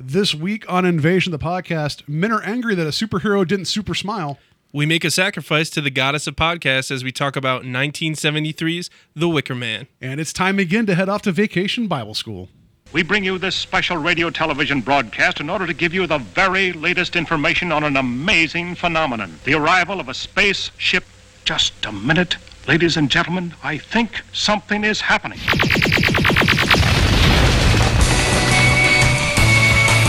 This week on Invasion, the podcast, men are angry that a superhero didn't super smile. We make a sacrifice to the goddess of podcasts as we talk about 1973's The Wicker Man. And it's time again to head off to vacation Bible school. We bring you this special radio television broadcast in order to give you the very latest information on an amazing phenomenon the arrival of a spaceship. Just a minute, ladies and gentlemen, I think something is happening.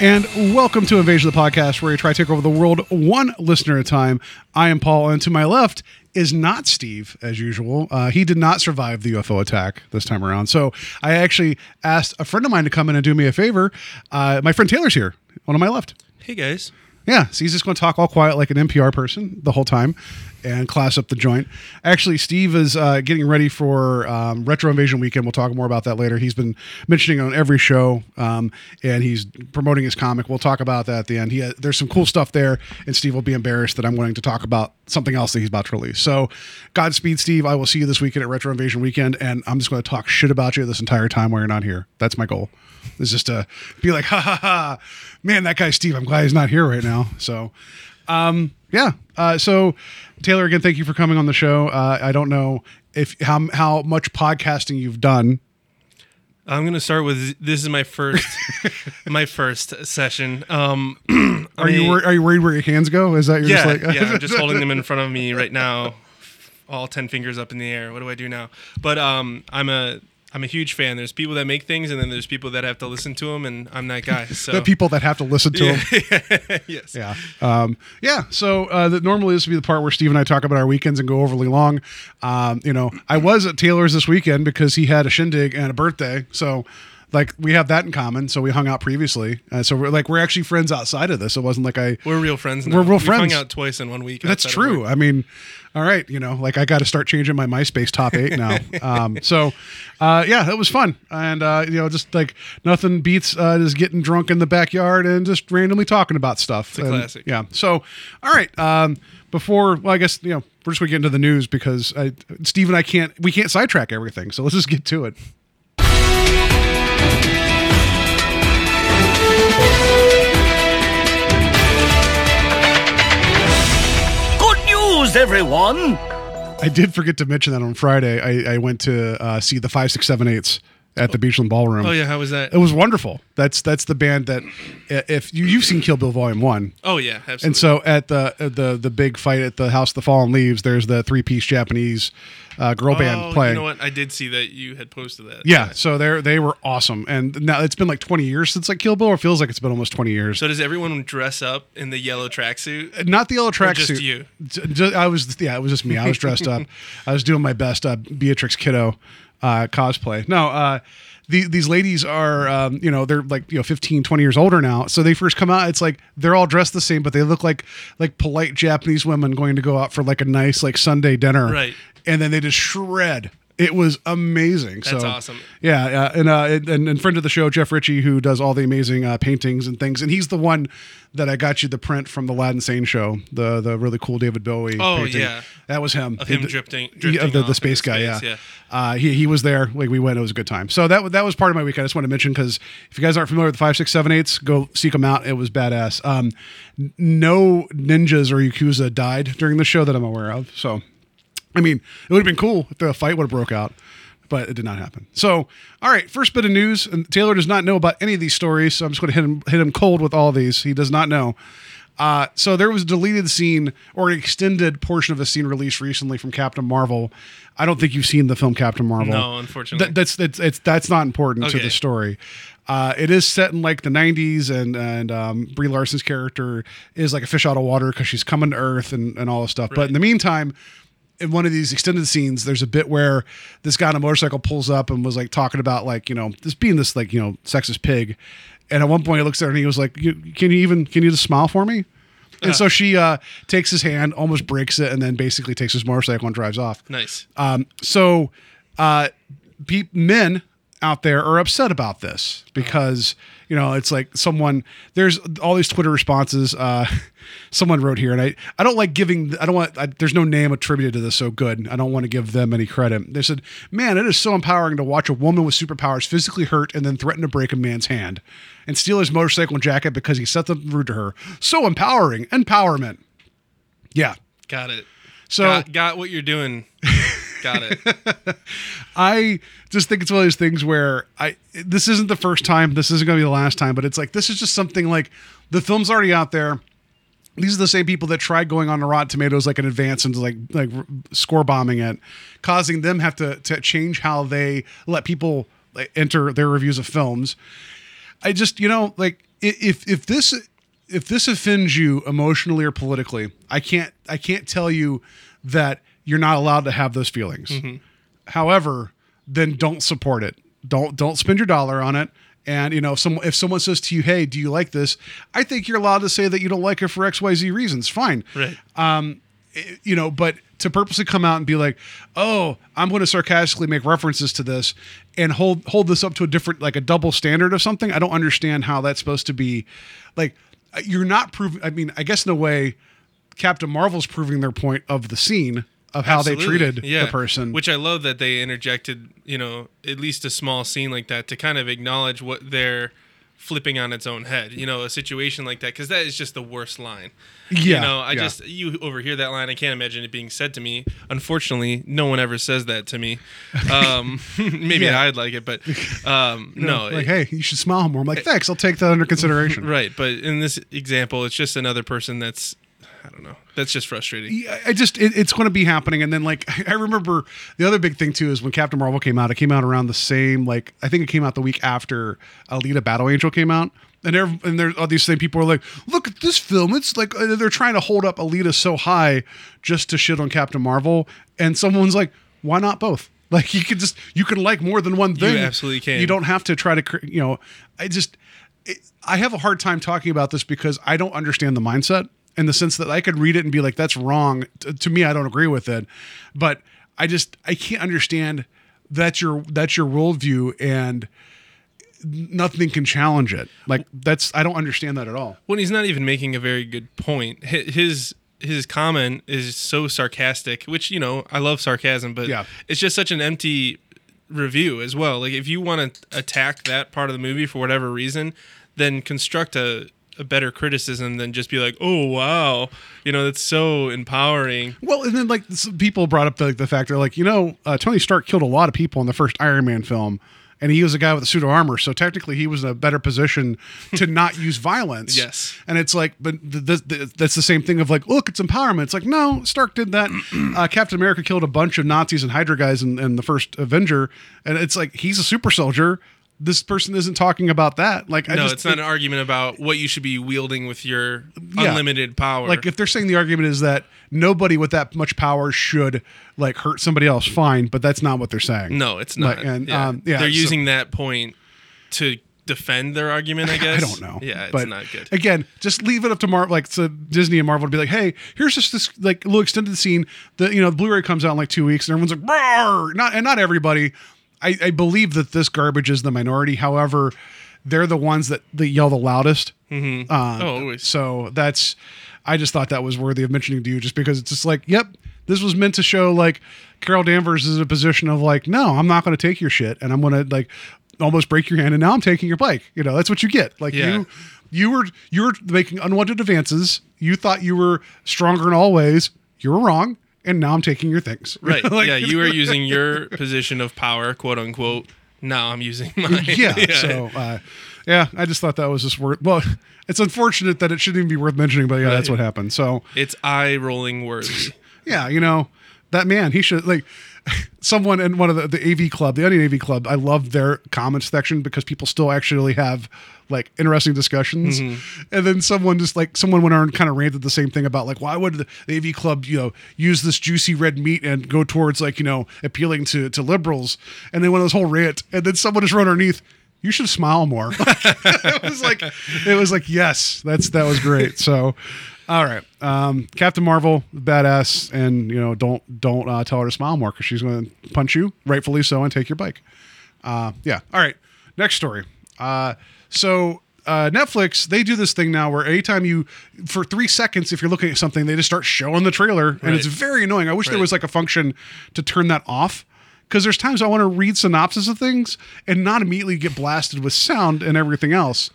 And welcome to Invasion of the Podcast, where we try to take over the world one listener at a time. I am Paul, and to my left is not Steve, as usual. Uh, he did not survive the UFO attack this time around. So I actually asked a friend of mine to come in and do me a favor. Uh, my friend Taylor's here, one on my left. Hey guys. Yeah, so he's just going to talk all quiet like an NPR person the whole time and class up the joint. Actually, Steve is uh, getting ready for um, Retro Invasion Weekend. We'll talk more about that later. He's been mentioning on every show, um, and he's promoting his comic. We'll talk about that at the end. He has, there's some cool stuff there, and Steve will be embarrassed that I'm wanting to talk about something else that he's about to release. So, Godspeed, Steve. I will see you this weekend at Retro Invasion Weekend, and I'm just going to talk shit about you this entire time while you're not here. That's my goal. Is just to be like, ha ha ha, man, that guy Steve. I'm glad he's not here right now. So, um, yeah. Uh, so, Taylor, again, thank you for coming on the show. Uh, I don't know if how how much podcasting you've done. I'm gonna start with this is my first my first session. Um, Are you mean, are you worried where your hands go? Is that you're yeah, just like yeah. I'm just holding them in front of me right now, all ten fingers up in the air. What do I do now? But um, I'm a I'm a huge fan. There's people that make things, and then there's people that have to listen to them, and I'm that guy. So the people that have to listen to them? yes. Yeah. Um, yeah. So uh, that normally this would be the part where Steve and I talk about our weekends and go overly long. Um, you know, I was at Taylor's this weekend because he had a shindig and a birthday. So like we have that in common. So we hung out previously. Uh, so we're like we're actually friends outside of this. It wasn't like I. We're real friends. Now. We're real We've friends. Hung out twice in one week. That's true. I mean, all right, you know, like I got to start changing my MySpace top eight now. um, so, uh, yeah, it was fun, and uh, you know, just like nothing beats uh, just getting drunk in the backyard and just randomly talking about stuff. It's a classic. Yeah. So, all right. Um, before, well, I guess you know, we're just gonna get into the news because I, Steve and I can't we can't sidetrack everything. So let's just get to it. Everyone! I did forget to mention that on Friday. I, I went to uh, see the five six seven eights at the Beachland Ballroom. Oh yeah, how was that? It was wonderful. That's that's the band that if you you've seen Kill Bill Volume One, Oh yeah, absolutely. and so at the the the big fight at the House of the Fallen Leaves, there's the three piece Japanese uh, girl band oh, playing. You know what? I did see that you had posted that. Yeah, so they they were awesome, and now it's been like 20 years since like Kill Bill, or feels like it's been almost 20 years. So does everyone dress up in the yellow tracksuit? Not the yellow tracksuit. just you? I was yeah, it was just me. I was dressed up. I was doing my best uh, Beatrix Kiddo uh, cosplay. No, uh, the, these ladies are um, you know they're like you know 15 20 years older now so they first come out it's like they're all dressed the same but they look like like polite japanese women going to go out for like a nice like sunday dinner Right. and then they just shred it was amazing That's so awesome. yeah, yeah, and uh, and, and friend of the show, Jeff Ritchie, who does all the amazing uh, paintings and things, and he's the one that I got you the print from the Lad Insane show, the the really cool David Bowie. Oh, painting. yeah. that was him. Of him He- drifting- drifting of the, the space guy. space, yeah, yeah. Uh, he he was there. Like we went, it was a good time. So that that was part of my week. I just want to mention because if you guys aren't familiar with the five, six, seven, eights, go seek them out. It was badass. Um, no ninjas or yakuza died during the show that I'm aware of. So I mean, it would have been cool if the fight would have broke out, but it did not happen. So, all right, first bit of news, and Taylor does not know about any of these stories, so I'm just going to hit him hit him cold with all these. He does not know. Uh, so there was a deleted scene or an extended portion of a scene released recently from Captain Marvel. I don't think you've seen the film Captain Marvel. No, unfortunately. That, that's it's, it's that's not important to the story. Uh, it is set in like the 90s, and and um, Brie Larson's character is like a fish out of water because she's coming to Earth and, and all this stuff. But in the meantime, in one of these extended scenes, there's a bit where this guy on a motorcycle pulls up and was like talking about like you know this being this like you know sexist pig, and at one point he looks at her and he was like, you, "Can you even can you just smile for me?" And so she uh, takes his hand, almost breaks it, and then basically takes his motorcycle and drives off. Nice. Um, so uh, pe- men out there are upset about this because you know it's like someone there's all these Twitter responses. Uh, someone wrote here, and I I don't like giving. I don't want. I, there's no name attributed to this so good. I don't want to give them any credit. They said, "Man, it is so empowering to watch a woman with superpowers physically hurt and then threaten to break a man's hand and steal his motorcycle and jacket because he said something rude to her. So empowering, empowerment. Yeah, Got it. So- got, got what you're doing. got it. I just think it's one of those things where I this isn't the first time, this isn't going to be the last time, but it's like this is just something like the film's already out there. These are the same people that tried going on to Rotten Tomatoes like in advance and like like score bombing it, causing them have to to change how they let people enter their reviews of films. I just you know like if if this if this offends you emotionally or politically, I can't I can't tell you that you're not allowed to have those feelings. Mm-hmm. However, then don't support it. Don't don't spend your dollar on it. And you know, if someone if someone says to you, "Hey, do you like this?" I think you're allowed to say that you don't like it for X Y Z reasons. Fine. Right. Um, eh, you know, but to purposely come out and be like, "Oh, I'm going to sarcastically make references to this and hold hold this up to a different like a double standard of something," I don't understand how that's supposed to be. Like, you're not proving. I mean, I guess in a way, Captain Marvel's proving their point of the scene of how they treated Yeah. the person. Which I love that they interjected, you know, at least a small scene like that to kind of acknowledge what they're flipping on its own head. You know, a situation like that because that is just the worst line. Yeah, You know, I yeah. just you overhear that line. I can't imagine it being said to me. Unfortunately, no one ever says that to me. Um, maybe Yeah. I'd like it, but um, no. like, it- hey, you should smile more. I'm like, thanks, I'll take that under consideration. Right, but in this example, it's just another person that's I don't know. That's just frustrating. Yeah, I just it, it's going to be happening, and then like I remember the other big thing too is when Captain Marvel came out. It came out around the same like I think it came out the week after Alita Battle Angel came out, and there and there all these same people are like, look at this film. It's like uh, they're trying to hold up Alita so high just to shit on Captain Marvel, and someone's like, why not both? Like you could just you can like more than one thing. You absolutely can. You don't have to try to you know. I just it, I have a hard time talking about this because I don't understand the mindset in the sense that I could read it and be like, that's wrong. T- to me, I don't agree with it. But I just I can't understand that's your that's your worldview and nothing can challenge it. Like that's I don't understand that at all. when he's not even making a very good point. His his comment is so sarcastic, which you know I love sarcasm, but Yeah. it's just such an empty review as well. Like if you want to attack that part of the movie for whatever reason, then construct a a better criticism than just be like, "Oh wow, you know that's so empowering." Well, and then like some people brought up the, the fact they're like, you know, uh, Tony Stark killed a lot of people in the first Iron Man film, and he was a guy with a suit of armor, so technically he was in a better position to not use violence. Yes. and it's like, but th- th- that's the same thing of like, look, it's empowerment. It's like, no, Stark did that. uh, Captain America killed a bunch of Nazis and Hydra guys in, in the first Avenger, and it's like he's a super soldier. This person isn't talking about that. Like, I no, just it's not an argument about what you should be wielding with your Yeah. unlimited power. like if they're saying the argument is that nobody with that much power should like hurt somebody else fine but that's not what they're saying no, it's not. Like, and yeah. um yeah they're so- using that point to defend their argument. I guess I don't know. Yeah, it's but not good. Again, just leave it up to Marvel, like to Disney and Marvel to be like, hey, here's just this like little extended scene. The you know the Blu-ray comes out in like two weeks, and everyone's like, Rawr! not and not everybody. I, I believe that this garbage is the minority. However, they're the ones that, that yell the loudest. Mm-hmm. Uh, Oh, always. So that's. I just thought that was worthy of mentioning to you, just because it's just like, yep, this was meant to show like Carol Danvers is in a position of like, no, I'm not going to take your shit, and I'm going to like almost break your hand, and now I'm taking your bike. You know, that's what you get. Like Yeah. you, you were you were making unwanted advances. You thought you were stronger in all ways. You were wrong, and now I'm taking your things. Right. Like- yeah, you are using your position of power, quote unquote. Now I'm using mine. yeah. So, uh, yeah, I just thought that was just worth. Well, it's unfortunate that it shouldn't even be worth mentioning, but yeah, that's what happened. So, it's eye rolling worthy. yeah, you know, that man, he should like someone in one of the, the AV club, the Onion AV club. I love their comments section because people still actually have like interesting discussions. And then someone just like someone went on and kind of ranted the same thing about like why would the AV club you know use this juicy red meat and go towards like you know appealing to to liberals. And then went on this whole rant, and then someone just wrote underneath. You should smile more. it was like, it was like, yes, that's that was great. So, All right, um, Captain Marvel, badass, and you know, don't don't uh, tell her to smile more because she's going to punch you, rightfully so, and take your bike. Uh, yeah. All right. Next story. Uh, so uh, Netflix, they do this thing now where anytime you, for three seconds, if you're looking at something, they just start showing the trailer, and it's very annoying. I wish there was like a function to turn that off. Because there's times I want to read synopsis of things and not immediately get blasted with sound and everything else.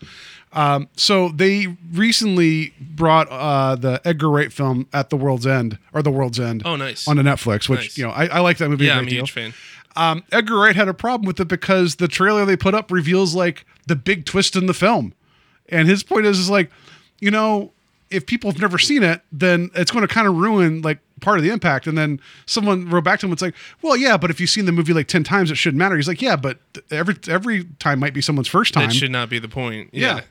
Um, so they recently brought uh, the Edgar Wright film at the World's End or the World's End. Oh, nice. on onto Netflix, which Nice. you know I, I like that movie. a Yeah, I'm a huge fan. Um, Edgar Wright had a problem with it because the trailer they put up reveals like the big twist in the film, and his point is is like, you know, if people have never seen it, then it's going to kind of ruin like part of the impact. And then someone wrote back to him, it's like, well, yeah, but if you've seen the movie like ten times, it shouldn't matter. He's like, yeah, but every every time might be someone's first time. That should not be the point. Yeah. Yeah.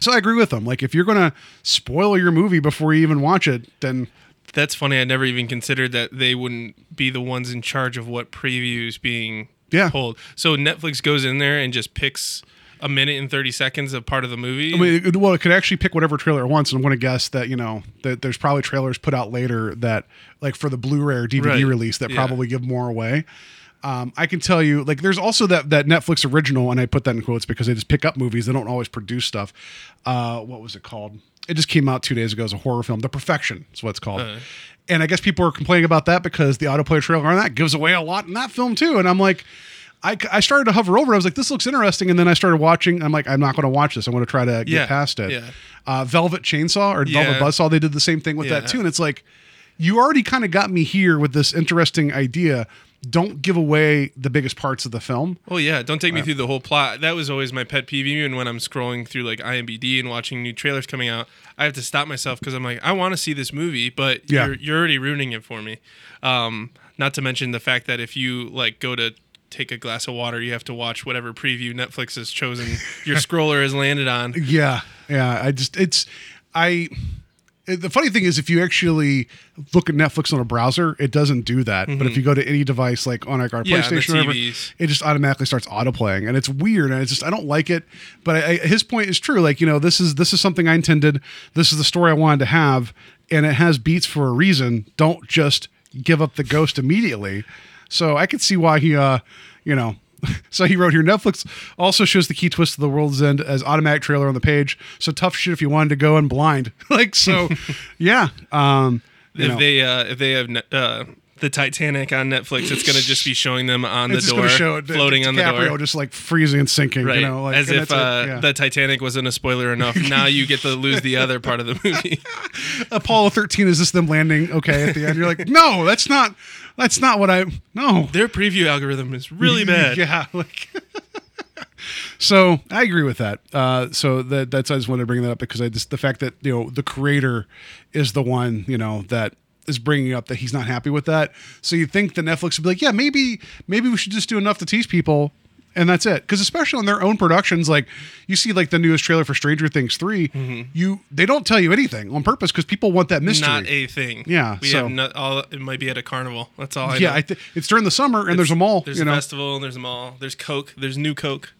So I agree with him. Like, if you're going to spoil your movie before you even watch it, then That's funny. I never even considered that they wouldn't be the ones in charge of what previews being Yeah. pulled. So Netflix goes in there and just picks a minute and 30 seconds of part of the movie. I mean, it, well, it could actually pick whatever trailer it wants, and I'm going to guess that you know that there's probably trailers put out later that, like for the Blu-ray or DVD Right. release, that Yeah. probably give more away. Um, I can tell you, like, there's also that that Netflix original, and I put that in quotes because they just pick up movies. They don't always produce stuff. Uh, what was it called? It just came out two days ago as a horror film. The Perfection is what it's called. and I guess people are complaining about that because the autoplay trailer on that gives away a lot in that film too. And I'm like, I, I started to hover over. I was like, this looks interesting. And then I started watching. I'm like, I'm not going to watch this. I'm going to try to get Yeah, past it. yeah. Uh, Velvet Chainsaw or Velvet Yeah. Buzzsaw, they did the same thing with that too. And it's like, you already kind of got me here with this interesting idea. Don't give away the biggest parts of the film. Oh yeah, don't take me through the whole plot. That was always my pet peeve. Even when I'm scrolling through like IMDb and watching new trailers coming out, I have to stop myself because I'm like, I want to see this movie, but Yeah. you're you're already ruining it for me. Um, not to mention the fact that if you like go to take a glass of water, you have to watch whatever preview Netflix has chosen your scroller has landed on. Yeah, yeah. I just it's I. The funny thing is, if you actually look at Netflix on a browser, it doesn't do that. But if you go to any device like on like our Mm-hmm. Yeah, PlayStation, or whatever, it just automatically starts autoplaying, and it's weird. And it's just I don't like it. But I, I, his point is true. Like you know, this is this is something I intended. This is the story I wanted to have, and it has beats for a reason. Don't just give up the ghost immediately. So I could see why he, uh, you know. So he wrote here Netflix also shows the key twist of the world's end as automatic trailer on the page. So tough shit if you wanted to go in blind. like so yeah. Um If know, they uh, if they have uh, the Titanic on Netflix, it's gonna just be showing them on the door, it floating on the door. just like freezing and sinking, Right, you know, like as if uh, yeah. the Titanic wasn't a spoiler enough. now you get to lose the other part of the movie. Apollo 13 is this them landing okay at the end. You're like, "No, that's not that's not what I No. Their preview algorithm is really bad. Yeah, like So I agree with that. Uh, so that that's I just wanted to bring that up because I just the fact that you know the creator is the one you know that is bringing up that he's not happy with that. So you think the Netflix would be like, yeah, maybe maybe we should just do enough to tease people, and that's it. Because especially on their own productions, like you see like the newest trailer for Stranger Things 3 you they don't tell you anything on purpose because people want that mystery. Not a thing. Yeah, we so- have not all. It might be at a carnival. That's all I yeah. I th- it's during the summer and there's a mall. There's a know, festival. There's a mall. There's Coke. There's new Coke.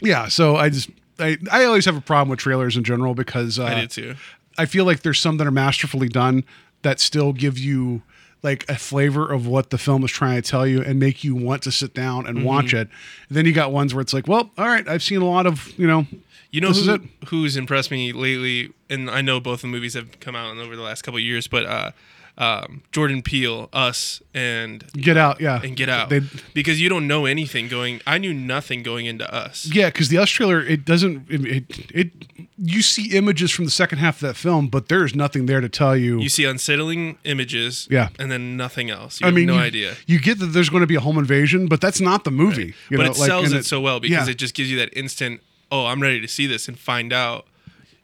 yeah. So I just I, I always have a problem with trailers in general because uh, I did too. I feel like there's some that are masterfully done that still give you like a flavor of what the film is trying to tell you and make you want to sit down Mm-hmm. and watch it. And then you got ones where it's like, well, all right, I've seen a lot of, you know, You know this is who, it. who's impressed me lately, and I know both the movies have come out over the last couple of years, but uh, um, Jordan Peele, Us, and Get Out, yeah. and Get Out, They, because you don't know anything going. I knew nothing going into Us. yeah, because the Us trailer, it doesn't, it, it, it, you see images from the second half of that film, but there's nothing there to tell you. You see unsettling images, Yeah. and then nothing else. You I have mean, no you, idea. You get that there's going to be a home invasion, but that's not the movie. You but know, it like, sells and it, so well because yeah. it just gives you that instant. Oh, I'm ready to see this and find out.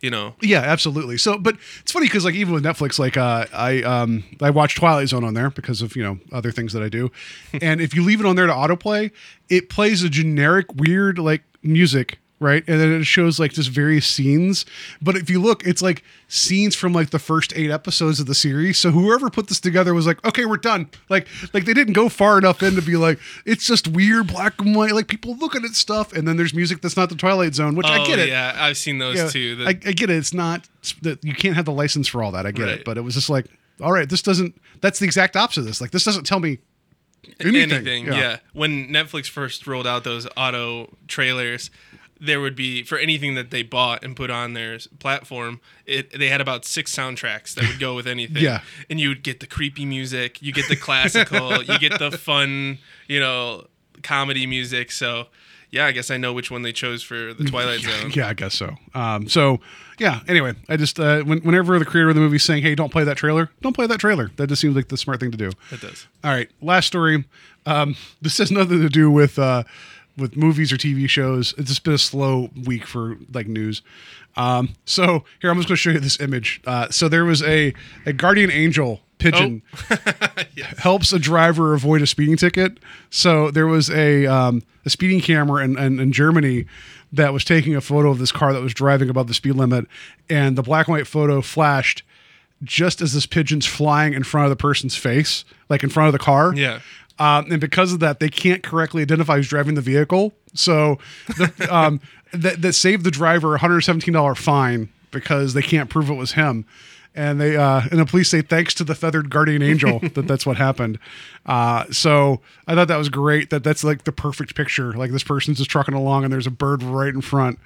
You know, Yeah, absolutely. So, but it's funny because like even with Netflix, like uh, I um I watch Twilight Zone on there because of you know other things that I do, and if you leave it on there to autoplay, it plays a generic weird like music right? And then it shows like just various scenes. But if you look, it's like scenes from like the first eight episodes of the series. So whoever put this together was like, okay, we're done. Like, like they didn't go far enough in to be like, it's just weird black and white, like people looking at stuff, and then there's music that's not the Twilight Zone, which I Oh, get it. Yeah, I've seen those Yeah, too. The- I, I get it. It's not that you can't have the license for all that. I get Right. it, but it was just like, all right, this doesn't. That's the exact opposite of this. Like, this doesn't tell me anything. anything. Yeah. When Netflix first rolled out those auto trailers, there would be for anything that they bought and put on their platform. It they had about six soundtracks that would go with anything. Yeah. and you would get the creepy music, you get the classical, you get the fun, you know, comedy music. So. Yeah, I guess I know which one they chose for the Twilight Zone. Yeah, I guess so. Um, so yeah. Anyway, I just uh, when, whenever the creator of the movie is saying, "Hey, don't play that trailer," don't play that trailer. That just seems like the smart thing to do. It does. All right, last story. Um, this has nothing to do with uh, with movies or TV shows. It's just been a slow week for like news. Um, so here, I'm just going to show you this image. Uh, so there was a a guardian angel pigeon helps a driver avoid a speeding ticket. So there was a um, a speeding camera in, in, in Germany that was taking a photo of this car that was driving above the speed limit, and the black and white photo flashed just as this pigeon's flying in front of the person's face, like in front of the car. Yeah. Um, and because of that, they can't correctly identify who's driving the vehicle. So the, um, that, that saved the driver a $117 fine because they can't prove it was him. And they uh, and the police say thanks to the feathered guardian angel that that's what happened. Uh, so I thought that was great. That that's like the perfect picture. Like this person's just trucking along and there's a bird right in front.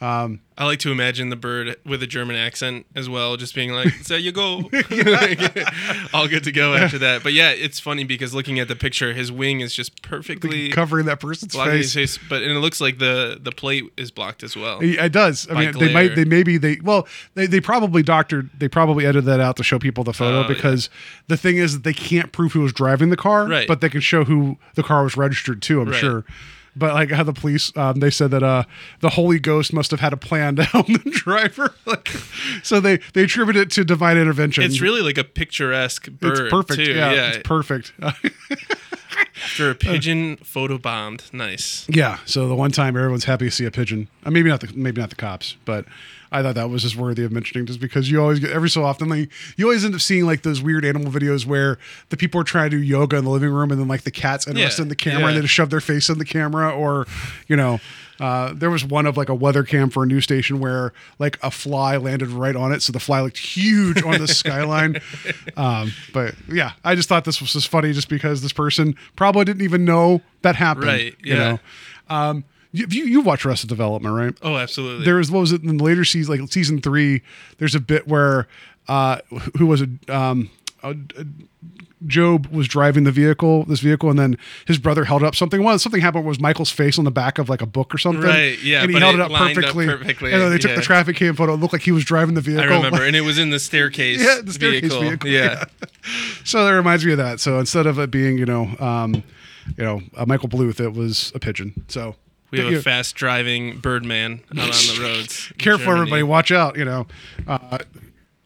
Um, I like to imagine the bird with a German accent as well, just being like, "So you go," all good to go after that. But yeah, it's funny because looking at the picture, his wing is just perfectly Covering that person's face. face, but and it looks like the the plate is blocked as well. It does. I mean, they might. glare. They maybe they. Well, they, they probably doctored. They probably edited that out to show people the photo Oh, because the thing is that they can't prove who was driving the car, Right. but they can show who the car was registered to. I'm Right. sure. But like how the police, um, they said that uh, the Holy Ghost must have had a plan to help the driver. like, so they they attribute it to divine intervention. It's really like a picturesque bird. it's perfect. Too. Yeah, yeah. it's perfect. After a pigeon photobombed, nice. Yeah. So the one time everyone's happy to see a pigeon. Uh, maybe not the maybe not the cops, but I thought that was just worthy of mentioning, just because you always get every so often like you always end up seeing like those weird animal videos where the people are trying to do yoga in the living room and then like the cat's interested Yeah, in the camera and they just shove their face in the camera or you know. Uh, there was one of like a weather cam for a news station where like a fly landed right on it, so the fly looked huge on the skyline. Um, but yeah, I just thought this was just funny, just because this person probably didn't even know that happened. Right, You yeah. know. Um, you, you watch Arrested Development, right? Oh, absolutely. There was what was it in the later season, like season three? There's a bit where uh, who was it? Um, uh, Gob was driving the vehicle, this vehicle, and then his brother held up something. One something happened was Michael's face on the back of like a book or something. Right, yeah, and he held it up lined up perfectly. perfectly, And then they took yeah. the traffic cam photo. It looked like he was driving the vehicle. I remember, and it was in the staircase. Yeah, the staircase vehicle, Yeah. so that reminds me of that. So instead of it being, you know, um, you know, uh, Michael Bluth, it was a pigeon. So we have a fast driving Birdman out on the roads. careful Germany. everybody. Watch out you know. Uh,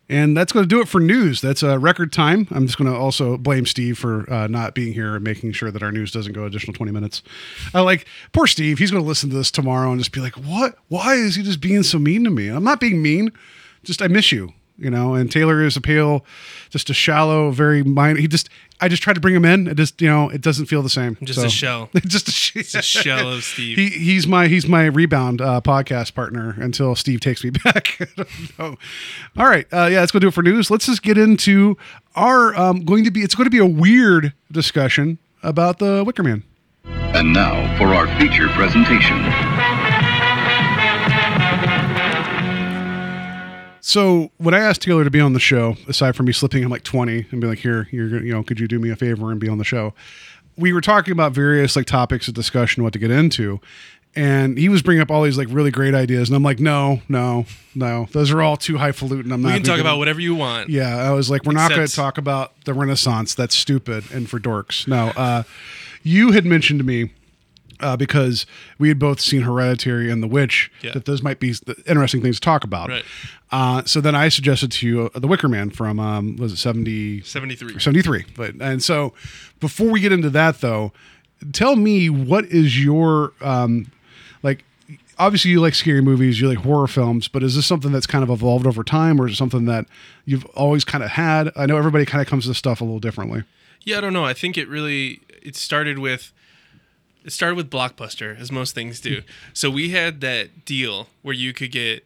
and that's going to do it for news. That's a record time. I'm just going to also blame steve for uh, not being here and making sure that our news doesn't go additional 20 minutes. I like poor steve he's going to listen to this tomorrow and just be like what? Why is he just being so mean to me? I'm not being mean just i miss you you know and taylor is a pale just a shallow very minor he just i just tried to bring him in it just you know it doesn't feel the same Just So- a shell. just a, sh- It's a shell of Steve. he, he's my he's my rebound uh, podcast partner until Steve takes me back. I. All right, uh, yeah, let's go do it for news. Let's just get into our um, going to be. It's going to be a weird discussion about the Wicker Man. And now for our feature presentation. So when I asked Taylor to be on the show, aside from me slipping him like twenty and be like, "Here, you're you know, could you do me a favor and be on the show?" We were talking about various like topics of discussion, what to get into, and he was bringing up all these like really great ideas, and I'm like, "No, no, no, those are all too highfalutin. I'm not." we can talk gonna- about whatever you want. Yeah, I was like, we're not going to talk about the Renaissance. That's stupid and for dorks. No, uh, you had mentioned to me uh, because we had both seen Hereditary and The Witch Yeah. that those might be interesting things to talk about. Right. Uh, so then I suggested to you uh, The Wicker Man from um, was it 70, 73. 73. But and so before we get into that though, tell me what is your um, like obviously you like scary movies, you like horror films, but is this something that's kind of evolved over time, or is it something that you've always kind of had? I know everybody kind of comes to stuff a little differently. Yeah, I don't know. I think it really it started with it started with Blockbuster, as most things do. So we had that deal where you could get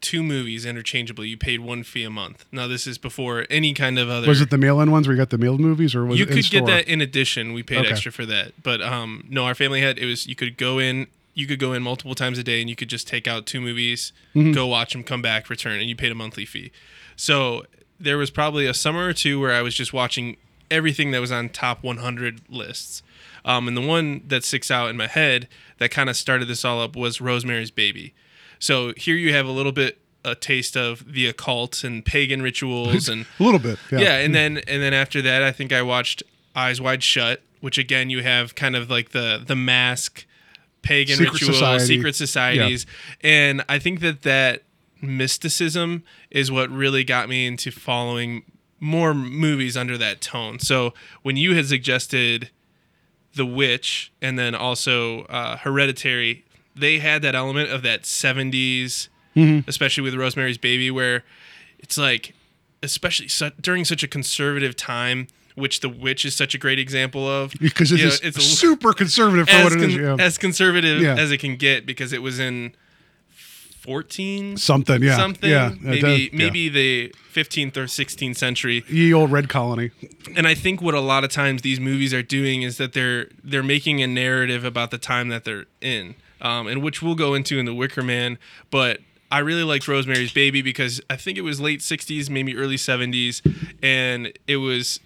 two movies interchangeably. You paid one fee a month. Now this is before any kind of other. Was it the mail-in ones where you got the mailed movies, or was you it could get that in addition. We paid Okay. extra for that, but um, no, our family had it was you could go in. You could go in multiple times a day, and you could just take out two movies, Mm-hmm. go watch them, come back, return, and you paid a monthly fee. So there was probably a summer or two where I was just watching everything that was on top 100 lists. Um, and the one that sticks out in my head that kind of started this all up was Rosemary's Baby. So here you have a little bit a taste of the occult and pagan rituals and a little bit. Yeah. yeah, and then and then after that, I think I watched Eyes Wide Shut, which again you have kind of like the the mask, pagan Secret rituals, society. secret societies, and I think that that mysticism is what really got me into following more movies under that tone. So when you had suggested The Witch and then also uh, Hereditary, they had that element of that 70s, especially with Rosemary's Baby, where it's like, especially su- during such a conservative time, which The Witch is such a great example of. because it you know, it's super conservative for as, what it is. con- Yeah. as conservative Yeah. as it can get because it was in 14 Something. Yeah. something Yeah. maybe does- yeah. maybe the 15th or 16th century ye old red colony. and i think what a lot of times these movies are doing is that they're they're making a narrative about the time that they're in um, and which we'll go into in the wicker man but i really liked rosemary's baby because i think it was late 60s maybe early 70s and it was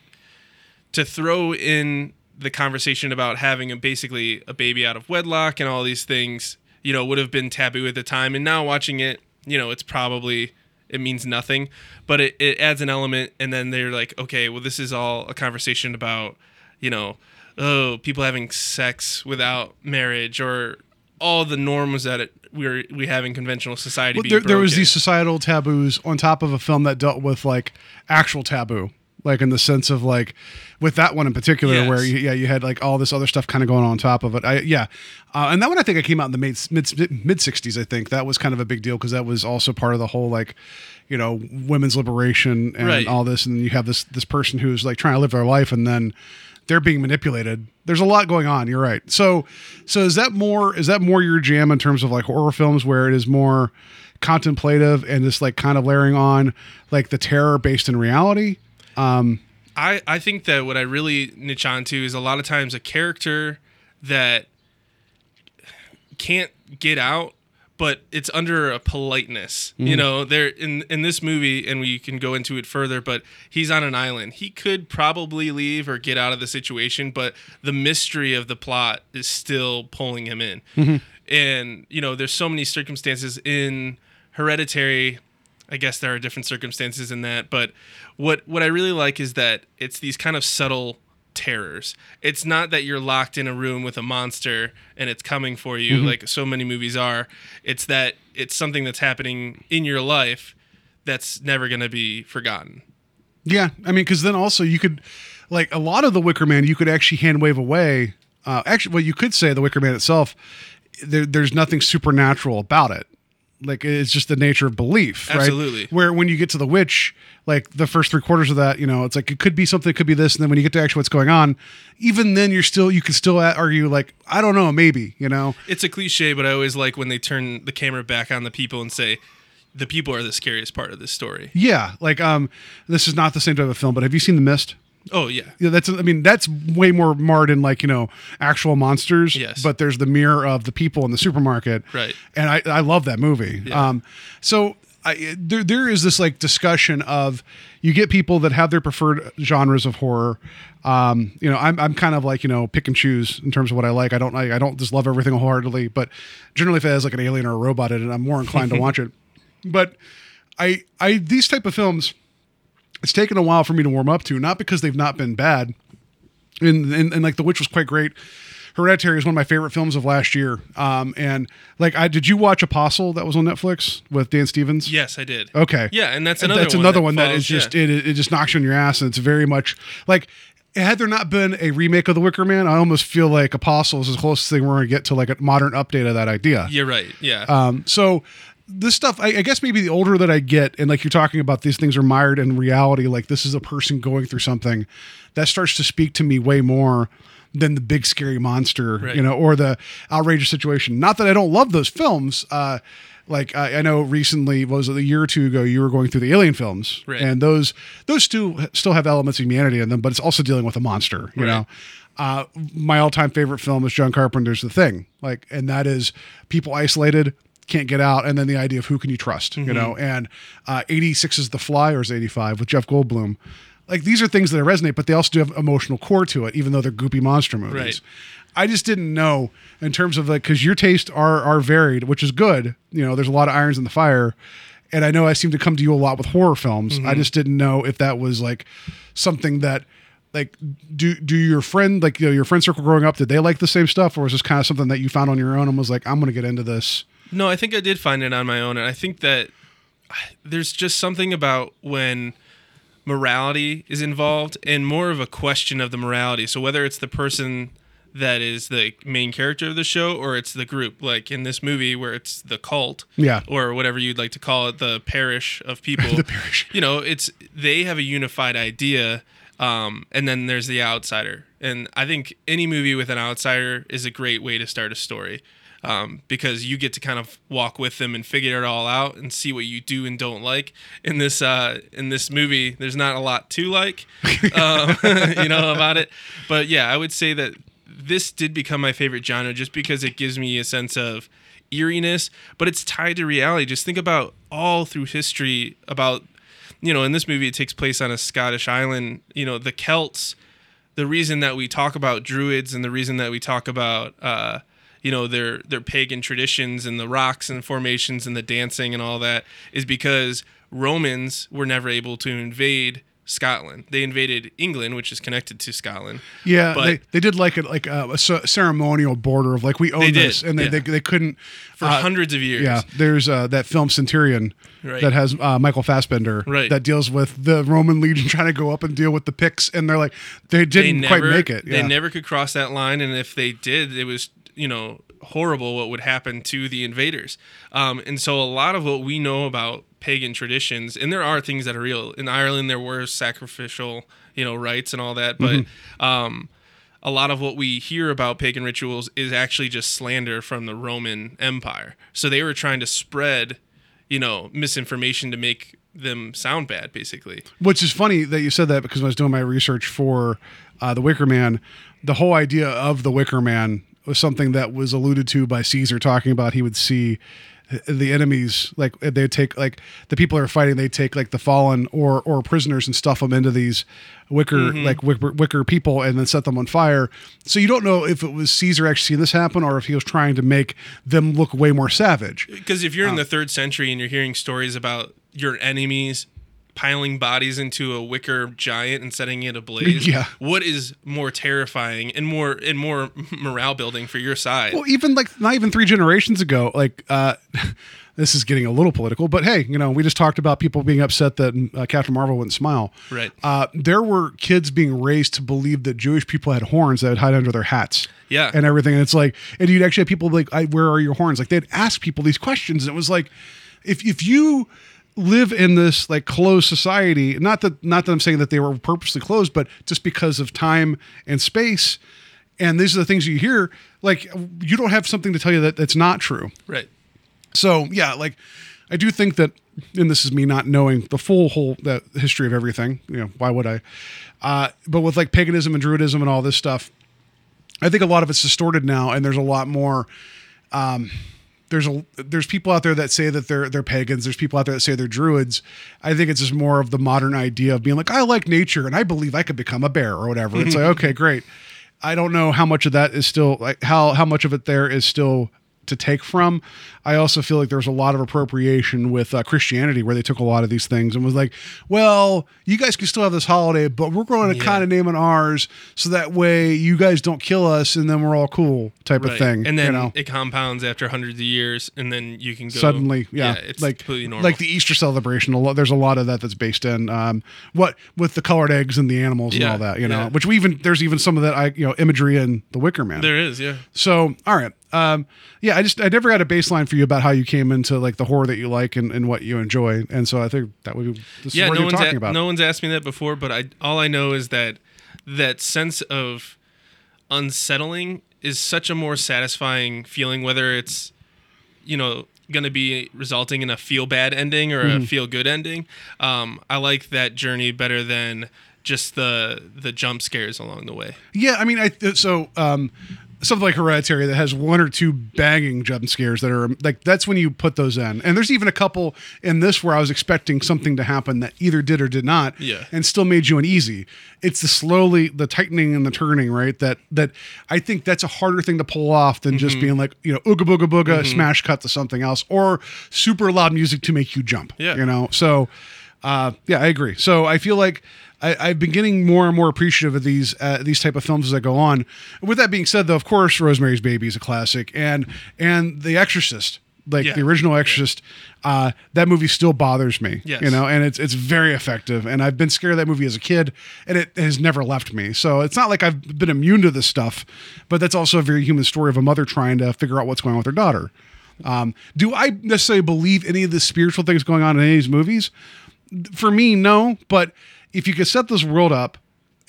to throw in the conversation about having a, basically a baby out of wedlock and all these things, you know, would have been taboo at the time. And now watching it, you know, it's probably it means nothing, but it, it adds an element. And then they're like, okay, well, this is all a conversation about, you know, oh, people having sex without marriage or all the norms that it, we're we have in conventional society. Well, there, there was these societal taboos on top of a film that dealt with like actual taboo like in the sense of like with that one in particular Yes. where you, yeah you had like all this other stuff kind of going on on top of it. I, yeah. Uh, and that one i think i came out in the mid mid, mid 60s i think. That was kind of a big deal because that was also part of the whole like you know women's liberation and Right. all this. And you have this this person who's like trying to live their life and then they're being manipulated. There's a lot going on. You're right. So so is that more is that more your jam in terms of like horror films where it is more contemplative and just like kind of layering on like the terror based in reality Um, I, I think that what I really niche onto is a lot of times a character that can't get out, but it's under a politeness. You mm-hmm. know, there in in this movie, and we can go into it further. But he's on an island. He could probably leave or get out of the situation, but the mystery of the plot is still pulling him in. Mm-hmm. And you know, there's so many circumstances in Hereditary. I guess there are different circumstances in that, but what what I really like is that it's these kind of subtle terrors. It's not that you're locked in a room with a monster and it's coming for you like so many movies are. It's that it's something that's happening in your life that's never going to be forgotten. Yeah, I mean, because then also you could, like, a lot of the Wicker Man, you could actually hand wave away. Uh, actually, well, you could say the Wicker Man itself, there, there's nothing supernatural about it. Like it's just the nature of belief, right? Absolutely. Where when you get to the witch, like the first three quarters of that, you know, it's like it could be something, it could be this, and then when you get to actually what's going on, even then you're still you can still argue like I don't know, maybe, you know, It's a cliche, but I always like when they turn the camera back on the people and say the people are the scariest part of this story. yeah, like um, this is not the same type of film, but have you seen The Mist? Oh yeah. Yeah, that's I mean that's way more marred in like you know actual monsters. Yes. But there's the mirror of the people in the supermarket. Right. And I I love that movie. Yeah. Um, so I there there is this like discussion of you get people that have their preferred genres of horror. Um, you know, I'm I'm kind of like you know pick and choose in terms of what I like. I don't I, I don't just love everything wholeheartedly, but generally if it has like an alien or a robot in it, I'm more inclined to watch it. But I I these type of films it's taken a while for me to warm up to, not because they've not been bad. And, and, and like The Witch was quite great. Hereditary is one of my favorite films of last year. Um, and like, I did you watch Apostle that was on Netflix with Dan Stevens? Yes, I did. Okay. Yeah, and that's another that's one another that one that falls- is just yeah. it, it just knocks you on your ass, and it's very much like had there not been a remake of The Wicker Man, I almost feel like Apostle is the closest thing we're going to get to like a modern update of that idea. You're right. Yeah. Um, so this stuff, I, I guess maybe the older that I get, and like you're talking about, these things are mired in reality. Like this is a person going through something that starts to speak to me way more than the big scary monster, Right. you know, or the outrageous situation. Not that I don't love those films. Uh, like I, I know recently was it a year or two ago you were going through the Alien films, Right. and those those two still have elements of humanity in them, but it's also dealing with a monster, you Right. know. Uh, my all-time favorite film is John Carpenter's The Thing, like, and that is people isolated, can't get out, and then the idea of who can you trust, you know. And uh, 86 is The Fly, or is 85 with Jeff Goldblum. Like these are things that resonate, but they also do have emotional core to it, even though they're goopy monster movies. Right. I just didn't know in terms of like because your tastes are are varied, which is good. You know, there's a lot of irons in the fire, and I know I seem to come to you a lot with horror films. I just didn't know if that was like something that like do do your friend like you know your friend circle growing up did they like the same stuff or was this kind of something that you found on your own and was like I'm going to get into this. No, I think I did find it on my own, and I think that there's just something about when morality is involved, and more of a question of the morality. So whether it's the person that is the main character of the show, or it's the group, like in this movie where it's the cult, Yeah. or whatever you'd like to call it, the parish of people. The parish. You know, it's they have a unified idea. Um, and then there's the outsider, and I think any movie with an outsider is a great way to start a story um, because you get to kind of walk with them and figure it all out and see what you do and don't like. In this uh, in this movie, there's not a lot to like, um, you know, about it. But yeah, I would say that this did become my favorite genre just because it gives me a sense of eeriness, but it's tied to reality. Just think about all through history about you know, in this movie it takes place on a Scottish island, you know, the Celts the reason that we talk about druids and the reason that we talk about uh, you know their their pagan traditions and the rocks and formations and the dancing and all that is because Romans were never able to invade Scotland. They invaded England, which is connected to Scotland. Yeah, but they, they did like a like a, a ceremonial border of like we own this, and they, yeah. they they couldn't for uh, hundreds of years. Yeah, there's uh, that film Centurion Right. that has uh, Michael Fassbender Right. that deals with the Roman legion trying to go up and deal with the Picts, and they're like they they didn't never, quite make it. They never could cross that line, and if they did, it was you know horrible what would happen to the invaders. Um, and so a lot of what we know about pagan traditions, and there are things that are real. In Ireland, there were sacrificial you know rites and all that, but. Mm-hmm. Um, a lot of what we hear about pagan rituals is actually just slander from the Roman Empire. So they were trying to spread, you know, misinformation to make them sound bad, basically. Which is funny that you said that because when I was doing my research for uh, the Wicker Man, the whole idea of the Wicker Man was something that was alluded to by Caesar, talking about he would see the enemies like they'd take like the people are fighting they'd take like the fallen or or prisoners and stuff them into these wicker like wicker, wicker people and then set them on fire so you don't know if it was caesar actually seeing this happen or if he was trying to make them look way more savage Because if you're Uh. in the third century and you're hearing stories about your enemies piling bodies into a wicker giant and setting it ablaze, Yeah. what is more terrifying and more and more morale building for your side? Well, even like not even three generations ago, like uh, this is getting a little political, but hey, you know, we just talked about people being upset that uh, Captain Marvel wouldn't smile. Right. Uh, there were kids being raised to believe that Jewish people had horns that would hide under their hats. Yeah. And everything. And it's like, and you'd actually have people like, I, where are your horns? Like they'd ask people these questions. And it was like, if if you live in this like closed society, not that not that I'm saying that they were purposely closed, but just because of time and space, and these are the things you hear, like you don't have something to tell you that that's not true. right. So yeah, like I do think that, and this is me not knowing the full whole the history of everything. You know, why would I? Uh, but with like paganism and druidism and all this stuff, I think a lot of it's distorted now, and there's a lot more. Um, there's a there's people out there that say that they're they're pagans. There's people out there that say they're druids. I think it's just more of the modern idea of being like I like nature and I believe I could become a bear or whatever. It's like okay, great. I don't know how much of that is still like how how much of it there is still to take from. I also feel like there's a lot of appropriation with uh, Christianity where they took a lot of these things and was like, well, you guys can still have this holiday, but we're going to Yeah. kind of name it ours so that way you guys don't kill us and then we're all cool type of thing. And then you know? it compounds after hundreds of years, and then you can go suddenly yeah, it's like completely normal. like the easter celebration a lot there's a lot of that that's based in um what with the colored eggs and the animals and all that you know yeah. which we even there's even some of that i you know imagery in the wicker man there is, yeah. so all right um yeah i just i never got a baseline for you about how you came into like the horror that you like and, and what you enjoy and so i think that would be this yeah, is what no you're one's talking a- about no one's asked me that before, but I all I know is that that sense of unsettling is such a more satisfying feeling, whether it's you know going to be resulting in a feel bad ending or Mm-hmm. a feel good ending. Um, I like that journey better than just the the jump scares along the way. Yeah, I mean, I so um, something like Hereditary that has one or two banging jump scares that are like that's when you put those in. And there's even a couple in this where I was expecting something to happen that either did or did not, Yeah. and still made you uneasy. It's the slowly the tightening and the turning, right? That that I think that's a harder thing to pull off than Mm-hmm. just being like you know ooga booga booga smash cut to something else or super loud music to make you jump. Yeah. you know. So uh, yeah, I agree. So I feel like I, I've been getting more and more appreciative of these uh, these type of films as I go on. With that being said, though, of course, Rosemary's Baby is a classic, and and The Exorcist, like Yeah. the original Exorcist, uh, that movie still bothers me. Yes. You know, and it's it's very effective, and I've been scared of that movie as a kid, and it has never left me. So it's not like I've been immune to this stuff, but that's also a very human story of a mother trying to figure out what's going on with her daughter. Um, do I necessarily believe any of the spiritual things going on in any of these movies? for me, no. But if you could set this world up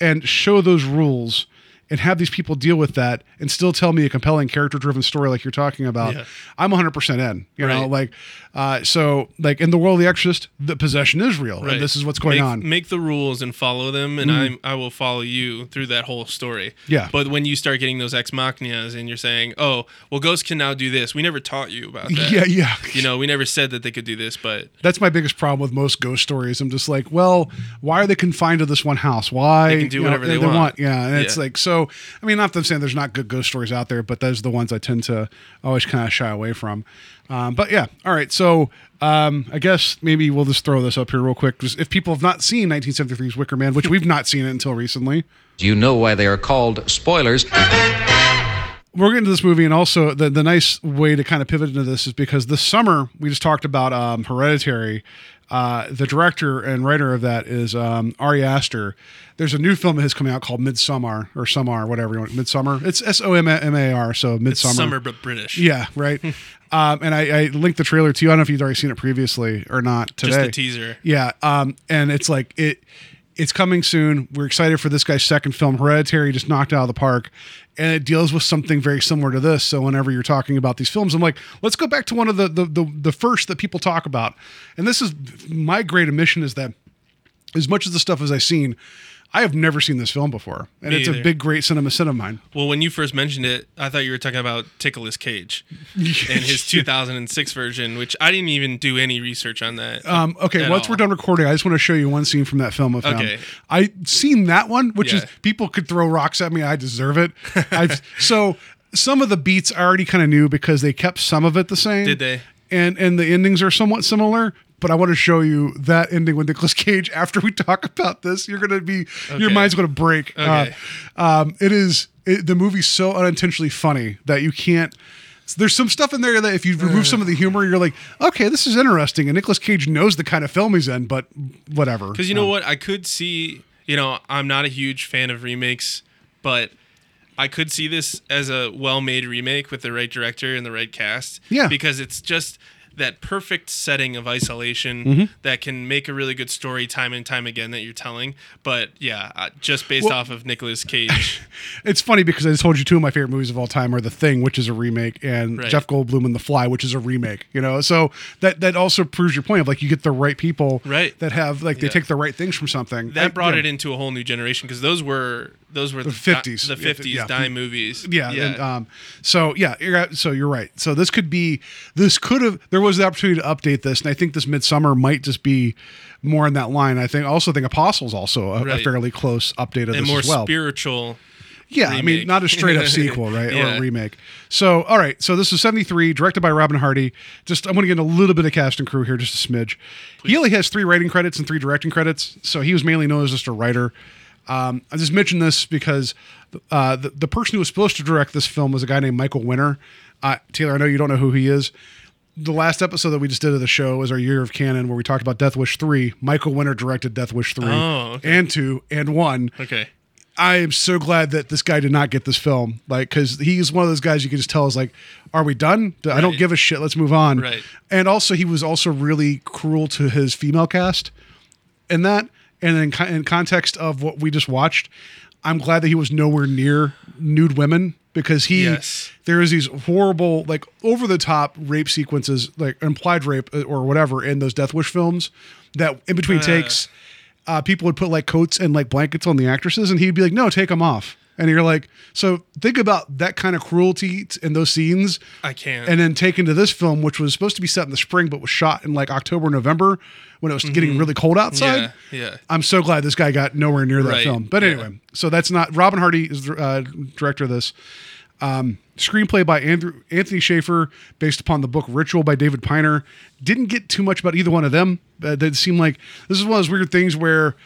and show those rules and have these people deal with that and still tell me a compelling character driven story like you're talking about, Yeah. I'm 100% in. You know, like, uh, so, like in the world of The Exorcist, the possession is real. Right. And this is what's going make, on. Mm-hmm. Make the rules and follow them, and I I will follow you through that whole story. Yeah. But when you start getting those ex machinas and you're saying, "Oh, well, ghosts can now do this," we never taught you about that. yeah, yeah. You know, we never said that they could do this, but That's my biggest problem with most ghost stories. I'm just like, well, why are they confined to this one house? Why They can do you know, whatever they want. Yeah, and it's like so. I mean, not that I'm saying there's not good ghost stories out there, but those are the ones I tend to always kind of shy away from. Um, but yeah, all right. So um, I guess maybe we'll just throw this up here real quick. Just if people have not seen 1973's Wicker Man, which we've not seen it until recently, do You know why they are called spoilers. we're getting to this movie, and also the the nice way to kind of pivot into this is because this summer we just talked about um, Hereditary. Uh, the director and writer of that is um, Ari Aster. There's a new film that has coming out called Midsummer or Summer, whatever you want. Midsummer. It's S O M M A R. So Midsummer. summer but British. Yeah, right. um, and I, I linked the trailer to you. I don't know if you'd already seen it previously or not today. Just the teaser. Yeah. Um, and it's like it it's coming soon. We're excited for this guy's second film, Hereditary, just knocked out of the park. And it deals with something very similar to this. So whenever you're talking about these films, I'm like, let's go back to one of the the the, the first that people talk about. And this is my great admission is that as much of the stuff as I've seen, I have never seen this film before. And Me it's a big, great cinema sin of mine. Well, when you first mentioned it, I thought you were talking about Nicolas Cage and his 2006 version, which I didn't even do any research on that. Um, okay, once all. we're done recording, I just want to show you one scene from that film. Okay. I seen that one, which is people could throw rocks at me. I deserve it. I've so some of the beats I already kind of knew because they kept some of it the same. Did they? And and the endings are somewhat similar. But I want to show you that ending with Nicolas Cage. After we talk about this, you're gonna be your mind's gonna break. Okay. Uh, um, it is it, the movie's so unintentionally funny that you can't. There's some stuff in there that if you remove some of the humor, you're like, okay, this is interesting. And Nicolas Cage knows the kind of film he's in, but whatever. Because you know what? I could see, you know, I'm not a huge fan of remakes, but I could see this as a well made remake with the right director and the right cast. Yeah. Because it's just that perfect setting of isolation Mm-hmm. that can make a really good story time and time again that you're telling. But yeah, uh, just based Well- off of Nicolas Cage. It's funny because I just told you two of my favorite movies of all time are The Thing, which is a remake, and Right. Jeff Goldblum and The Fly, which is a remake. You know, so that that also proves your point of like you get the right people, Right. That have like they Yeah. take the right things from something. that I- brought yeah. it into a whole new generation because those were those were the, 50s. the 50s yeah. dime movies. Yeah. And, um, so yeah, you're, so you're right. So this could be, this could have, there was the opportunity to update this. And I think this midsummer might just be more in that line. I think, I also think Apostle's also a, a fairly close update of and this more as well. spiritual Yeah, I mean, not a straight up sequel, right? Or a remake. So, all right. So this is 73, directed by Robin Hardy. Just, I'm going to get a little bit of cast and crew here, just a smidge. He only has three writing credits and three directing credits. So he was mainly known as just a writer. Um, I just mentioned this because uh, the, the person who was supposed to direct this film was a guy named Michael Winner. Uh, Taylor, I know you don't know who he is. The last episode that we just did of the show was our year of Cannon, where we talked about Death Wish 3. Michael Winner directed Death Wish 3 Oh, okay. and 2 and 1. Okay. I am so glad that this guy did not get this film. Like, because he's one of those guys you can just tell is like, "Are we done? I don't give a shit. Let's move on." Right. And also, he was also really cruel to his female cast, And that, and in, co- in context of what we just watched, I'm glad that he was nowhere near nude women because he Yes. there is these horrible like over the top rape sequences like implied rape uh, or whatever in those Death Wish films that in between takes uh, people would put like coats and like blankets on the actresses, and he'd be like, "No, take them off." And you're like, so think about that kind of cruelty in those scenes, I can't. and then taken to this film, which was supposed to be set in the spring, but was shot in like October, November, when it was getting really cold outside. Mm-hmm. Yeah, yeah. I'm so glad this guy got nowhere near that Right, film. But yeah. anyway, so that's not Robin Hardy is the uh, director of this. Um, screenplay by Andrew, Anthony Shaffer, based upon the book Ritual by David Pinner. Didn't get too much about either one of them. Uh, it seemed like this is one of those weird things where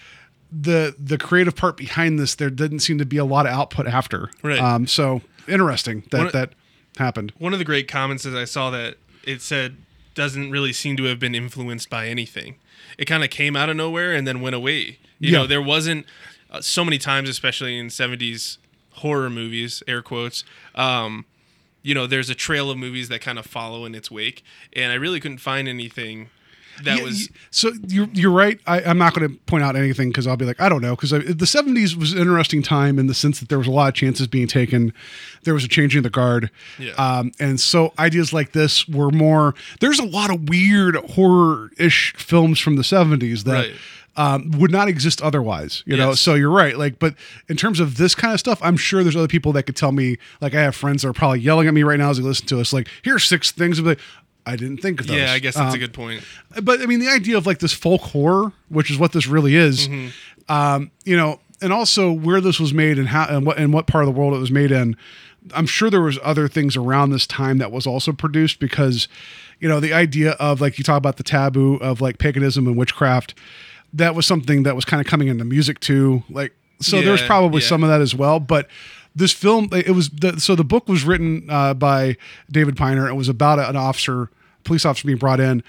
the the creative part behind this there didn't seem to be a lot of output after. Right. Um, so interesting that of- that happened. One of the great comments is I saw that it said doesn't really seem to have been influenced by anything. It kind of came out of nowhere and then went away. You Yeah. know, there wasn't uh, so many times, especially in '70s horror movies, air quotes. Um, you know, there's a trail of movies that kind of follow in its wake, and I really couldn't find anything that Yeah, was. so you're you're right. I, I'm not going to point out anything because I'll be like I don't know because the 70s was an interesting time in the sense that there was a lot of chances being taken. There was a changing of the guard, Yeah. um, and so ideas like this were more. There's a lot of weird horror ish films from the 70s that. Right. Um, would not exist otherwise, you know. So you're right. Like, but in terms of this kind of stuff, I'm sure there's other people that could tell me. Like, I have friends that are probably yelling at me right now as they listen to us. Like, here's six things. I'm like, I didn't think of those. Yeah, I guess that's a Um, good point. but I mean, the idea of like this folk horror, which is what this really is, um, you know, and also where this was made and how and what and what part of the world it was made in. I'm sure there was other things around this time that was also produced because, you know, the idea of like you talk about the taboo of like paganism and witchcraft, that was something that was kind of coming into music too. Like, so there's Yeah, probably yeah. some of that as well, but. This film, it was the, so the book was written uh, by David Pinner. It was about an officer, police officer being brought in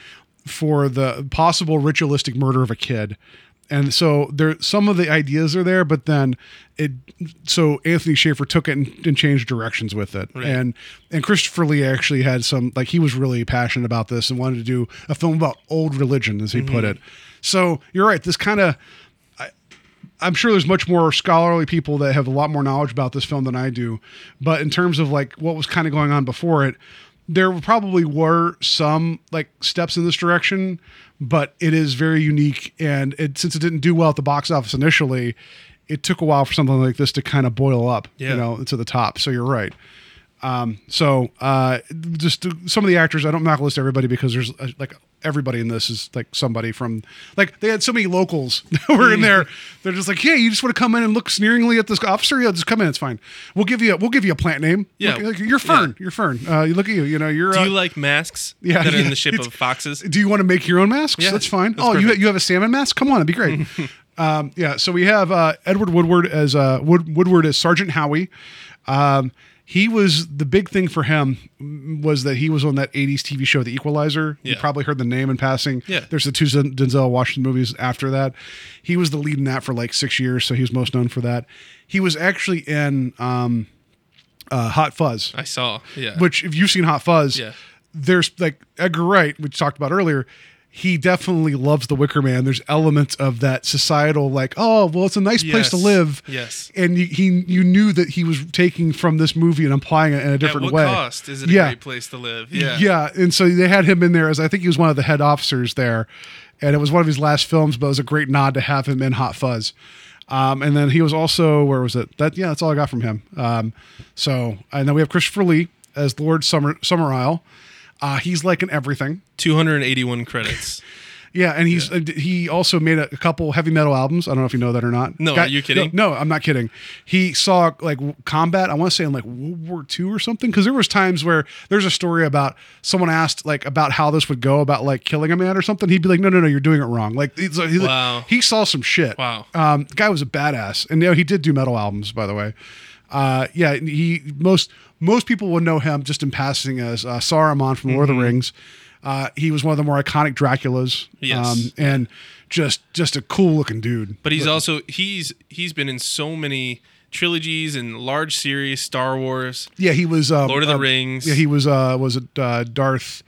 for the possible ritualistic murder of a kid. And so there, some of the ideas are there, but then it. So Anthony Shaffer took it and, and changed directions with it, and and Christopher Lee actually had some like he was really passionate about this and wanted to do a film about old religion, as he mm-hmm. put it. So you're right. This kind of I'm sure there's much more scholarly people that have a lot more knowledge about this film than I do. But in terms of like what was kind of going on before it, there probably were some like steps in this direction, but it is very unique. And it since it didn't do well at the box office initially, it took a while for something like this to kind of boil up, Yeah. you know, to the top. So you're right. Um, so uh, just to- some of the actors, I don't not list everybody because there's uh, like everybody in this is like somebody from like they had so many locals that were in there. They're just like, hey, you just want to come in and look sneeringly at this officer? Yeah, just come in. It's fine. We'll give you a, we'll give you a plant name. Yeah. Look, look, you're Fern. You're Fern. Uh, you look at you. You know you're. Do uh, you like masks yeah, that are yeah. in the shape of foxes? do you want to make your own masks? Yeah, that's fine. that's oh, you perfect. you have a salmon mask? Come on, it'd be great. um, yeah. So we have uh, Edward Woodward as uh, Wood, Woodward as Sergeant Howie. Um, he was the big thing for him was that he was on that 80s TV show The Equalizer. You probably heard the name in passing. Yeah. There's the two Denzel Washington movies after that. He was the lead in that for like 6 years, so he was most known for that. He was actually in um, uh, Hot Fuzz I saw. Yeah. which if you've seen Hot Fuzz, Yeah. there's like Edgar Wright, which we talked about earlier. He definitely loves the Wicker Man. There's elements of that societal, like, oh, well, it's a nice place to live. Yes. and you, he, you knew that he was taking from this movie and applying it in a different At what way. cost is it a Yeah. great place to live? Yeah. Yeah, and so they had him in there as I think he was one of the head officers there, and it was one of his last films, but it was a great nod to have him in Hot Fuzz. Um, and then he was also where was it? That yeah, that's all I got from him. Um, so and then we have Christopher Lee as Lord Summer Summer Isle. Uh, he's like in everything. 281 credits. Yeah, and he's uh, he also made a, a couple heavy metal albums. I don't know if you know that or not. No, are you kidding? No, no, I'm not kidding. He saw like combat. I want to say in like World War II or something. Because there was times where there's a story about someone asked like about how this would go about like killing a man or something. He'd be like, no, no, no, you're doing it wrong. Like he's, he, Wow. he saw some shit. Wow. Um, the guy was a badass, and you know he did do metal albums, by the way. Uh, yeah, he most most people would know him just in passing as uh, Saruman from Lord of the Rings. Uh, he was one of the more iconic Draculas. Um, and just just a cool looking dude. But he's also he's he's been in so many trilogies and large series, Star Wars. Yeah, he was um, Lord of the um, Rings. Yeah, he was uh was it uh Darth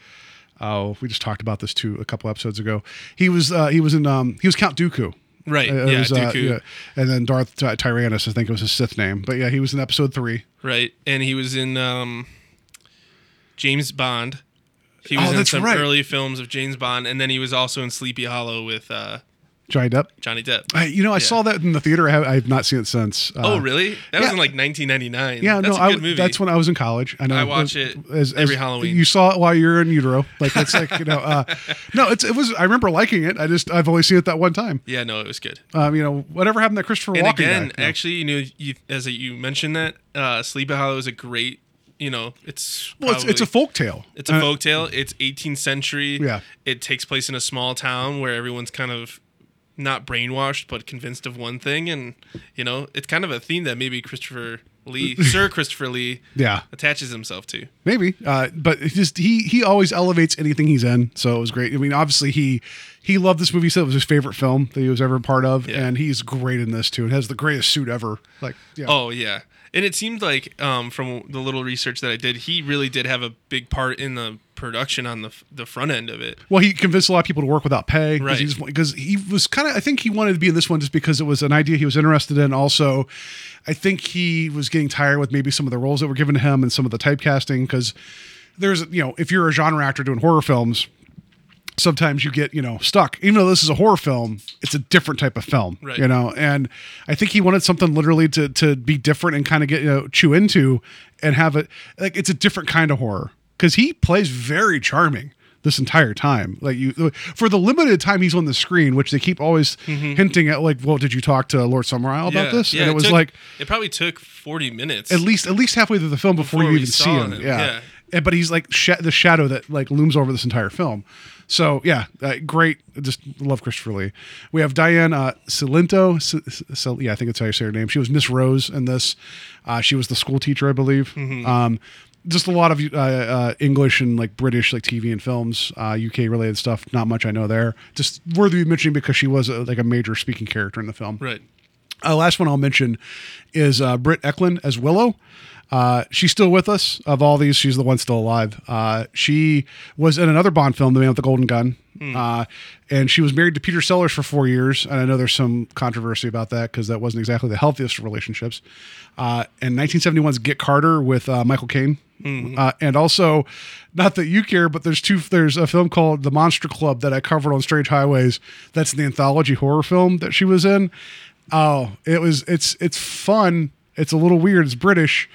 Oh, we just talked about this too a couple episodes ago. He was uh he was in um he was Count Dooku. Right. Uh, it yeah, was, uh, yeah. And then Darth Ty- Tyrannus, I think it was his Sith name. But yeah, he was in episode three. Right. And he was in um, James Bond. He Oh, was in that's some right. early films of James Bond, and then he was also in Sleepy Hollow with uh, Johnny Depp. Johnny Depp. I, you know, I Yeah. saw that in the theater. I have, I have not seen it since. Uh, oh, really? That was in like 1999. Yeah, that's no, a I, good movie. that's when I was in college. I know. I watch as- it as- every as- Halloween. You saw it while you're in utero. Like that's like you know. Uh, no, it's it was. I remember liking it. I just I've only seen it that one time. yeah, no, it was good. Um, you know, whatever happened to Christopher and Walken again, guy? Actually, you know, you, as you mentioned that uh, Sleepy Hollow is a great. You know, it's well, it's, it's a probably- folk tale. It's a Uh, folktale. It's 18th century. Yeah. It takes place in a small town where everyone's kind of not brainwashed but convinced of one thing, and you know, it's kind of a theme that maybe Christopher Lee, Sir Christopher Lee, Yeah. attaches himself to. Maybe, uh, but just he he always elevates anything he's in, so it was great. I mean, obviously he he loved this movie, so it was his favorite film that he was ever a part of, Yeah. and he's great in this too. It has the greatest suit ever. Like, yeah, Oh yeah, and it seemed like um, from the little research that I did, he really did have a big part in the production on the f- the front end of it. Well, he convinced a lot of people to work without pay Right. because he was kind of. I think he wanted to be in this one just because it was an idea he was interested in. Also, I think he was getting tired with maybe some of the roles that were given to him and some of the typecasting because there's you know if you're a genre actor doing horror films. Sometimes you get, you know, stuck. Even though this is a horror film, it's a different type of film, Right. you know. And I think he wanted something literally to to be different and kind of get you know chew into and have it like it's a different kind of horror because he plays very charming this entire time. Like you, for the limited time he's on the screen, which they keep always hinting at, like, well, did you talk to Lord Summerisle about Mm-hmm. Yeah, this? yeah, and it, was took- like it probably took 40 minutes. at least at least halfway through the film before, Before you even see him. him, Yeah. yeah. And, but he's like sh- the shadow that like looms over this entire film. So yeah, uh, great. Just love Christopher Lee. We have Diane uh, Cilento. C- C- yeah, I think that's how you say her name. She was Miss Rose in this. Uh, she was the school teacher, I believe. Mm-hmm. Um, just a lot of uh, uh, English and like British like TV and films, uh, UK related stuff. Not much I know there. Just worthy of mentioning because she was uh like a major speaking character in the film. right. Uh, last one I'll mention is uh, Britt Ekland as Willow. Uh, she's still with us. Of all these, she's the one still alive. Uh, she was in another Bond film, The Man with the Golden Gun, uh, and she was married to Peter Sellers for four years. And I know there's some controversy about that because that wasn't exactly the healthiest of relationships. Uh, and 1971's Get Carter with uh, Michael Caine, uh, and also not that you care, but there's two. There's a film called The Monster Club that I covered on Strange Highways. That's the anthology horror film that she was in. Oh, it was it's it's fun. It's a little weird. It's British.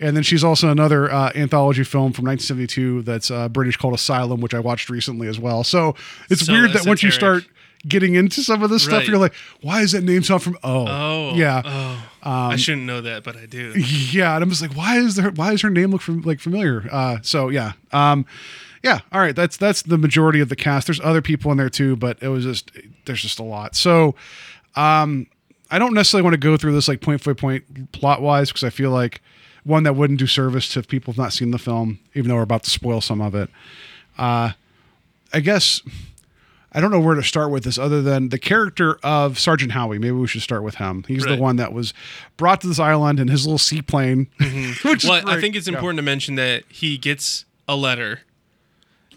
And then she's also another uh, anthology film from 1972 that's uh, British called Asylum, which I watched recently as well. So it's So weird that once you start getting into some of this stuff, you're like, why is that name sound from? Oh, Oh. yeah, Oh. Um, I shouldn't know that, but I do. yeah. And I'm just like, why is there? Why does her name look from, like familiar? Uh, so yeah, um, yeah. All right, that's that's the majority of the cast. There's other people in there too, but it was just there's just a lot. So um, I don't necessarily want to go through this like point by point plot wise because I feel like one that wouldn't do service to people who've not seen the film, even though we're about to spoil some of it. Uh, I guess I don't know where to start with this other than the character of Sergeant Howie. Maybe we should start with him. He's the one that was brought to this island in his little seaplane. which is Well, I think it's Yeah. important to mention that he gets a letter.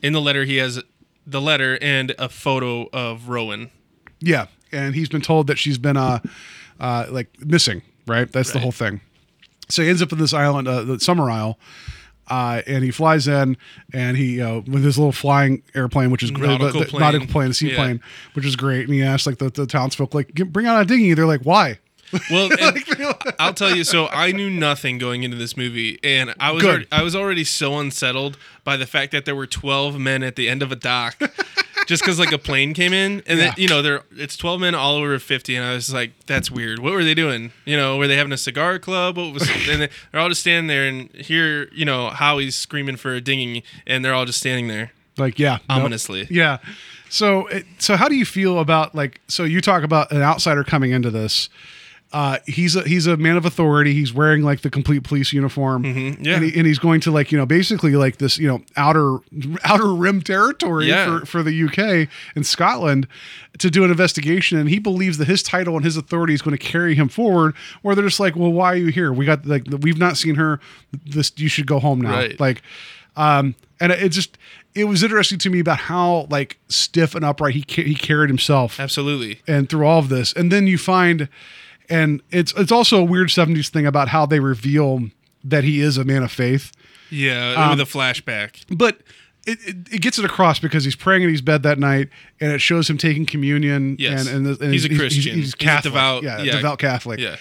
In the letter, he has the letter and a photo of Rowan. Yeah, and he's been told that she's been uh, uh like missing. Right, that's the whole thing. So he ends up in this island, uh, the Summer Isle. Uh, and he flies in, and he uh, with his little flying airplane, which is great, Nautical the, the plane. nautical plane, seaplane, Yeah. which is great. And he asks like the, the townsfolk, like, bring out a dinghy. They're like, why? Well, I'll tell you. So I knew nothing going into this movie, and I was already, I was already so unsettled by the fact that there were twelve men at the end of a dock, just because like a plane came in and Yeah. then you know they're it's 12 men all over 50 and i was like that's weird what were they doing you know were they having a cigar club what was and they- they're all just standing there and here you know howie's screaming for a dinging and they're all just standing there Like, yeah, nope. ominously Yeah. So, it, so how do you feel about like? So you talk about an outsider coming into this. Uh, he's a he's a man of authority. He's wearing like the complete police uniform, yeah. and, he, and he's going to like you know basically like this you know outer outer rim territory Yeah. for for the UK and Scotland to do an investigation. And he believes that his title and his authority is going to carry him forward. Or they're just like, well, why are you here? We got like we've not seen her. This you should go home now. Right. Like, um, and it just it was interesting to me about how like stiff and upright he ca- he carried himself absolutely and through all of this and then you find and it's it's also a weird 70s thing about how they reveal that he is a man of faith yeah Um, with a flashback but it, it, it gets it across because he's praying in his bed that night and it shows him taking communion Yes. and, and, and He's a Christian. he's, He's Catholic devout- yeah, yeah. devout Catholic yeah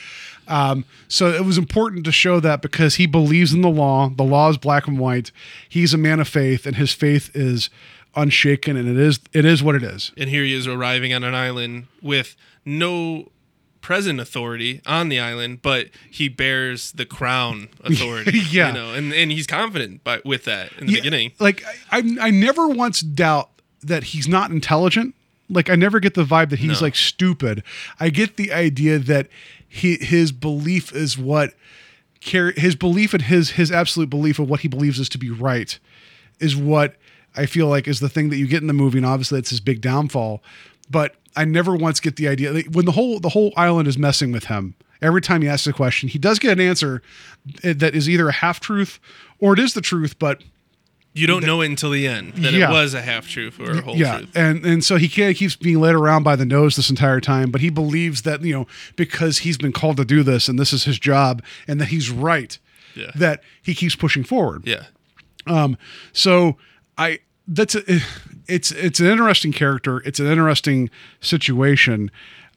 um, so it was important to show that because he believes in the law, the law is black and white. He's a man of faith, and his faith is unshaken, and it is it is what it is. and here he is arriving on an island with no present authority on the island, but he bears the crown authority. Yeah. you know, and and he's confident by with that in the Yeah, beginning. like I, I, I never once doubt that he's not intelligent. Like I never get the vibe that he's No. like stupid. I get the idea that he his belief is what carry his belief and his his absolute belief of what he believes is to be right is what I feel like is the thing that you get in the movie, and obviously it's his big downfall. But I never once get the idea like, when the whole the whole island is messing with him. Every time he asks a question, he does get an answer eh, that is either a half truth or it is the truth, but You don't know it until the end that Yeah. it was a half truth or a whole yeah, truth. and and so he kind of keeps being led around by the nose this entire time, but he believes that you know because he's been called to do this and this is his job and that he's right, Yeah. that he keeps pushing forward. Yeah. Um, so I that's a, it's it's an interesting character. It's an interesting situation.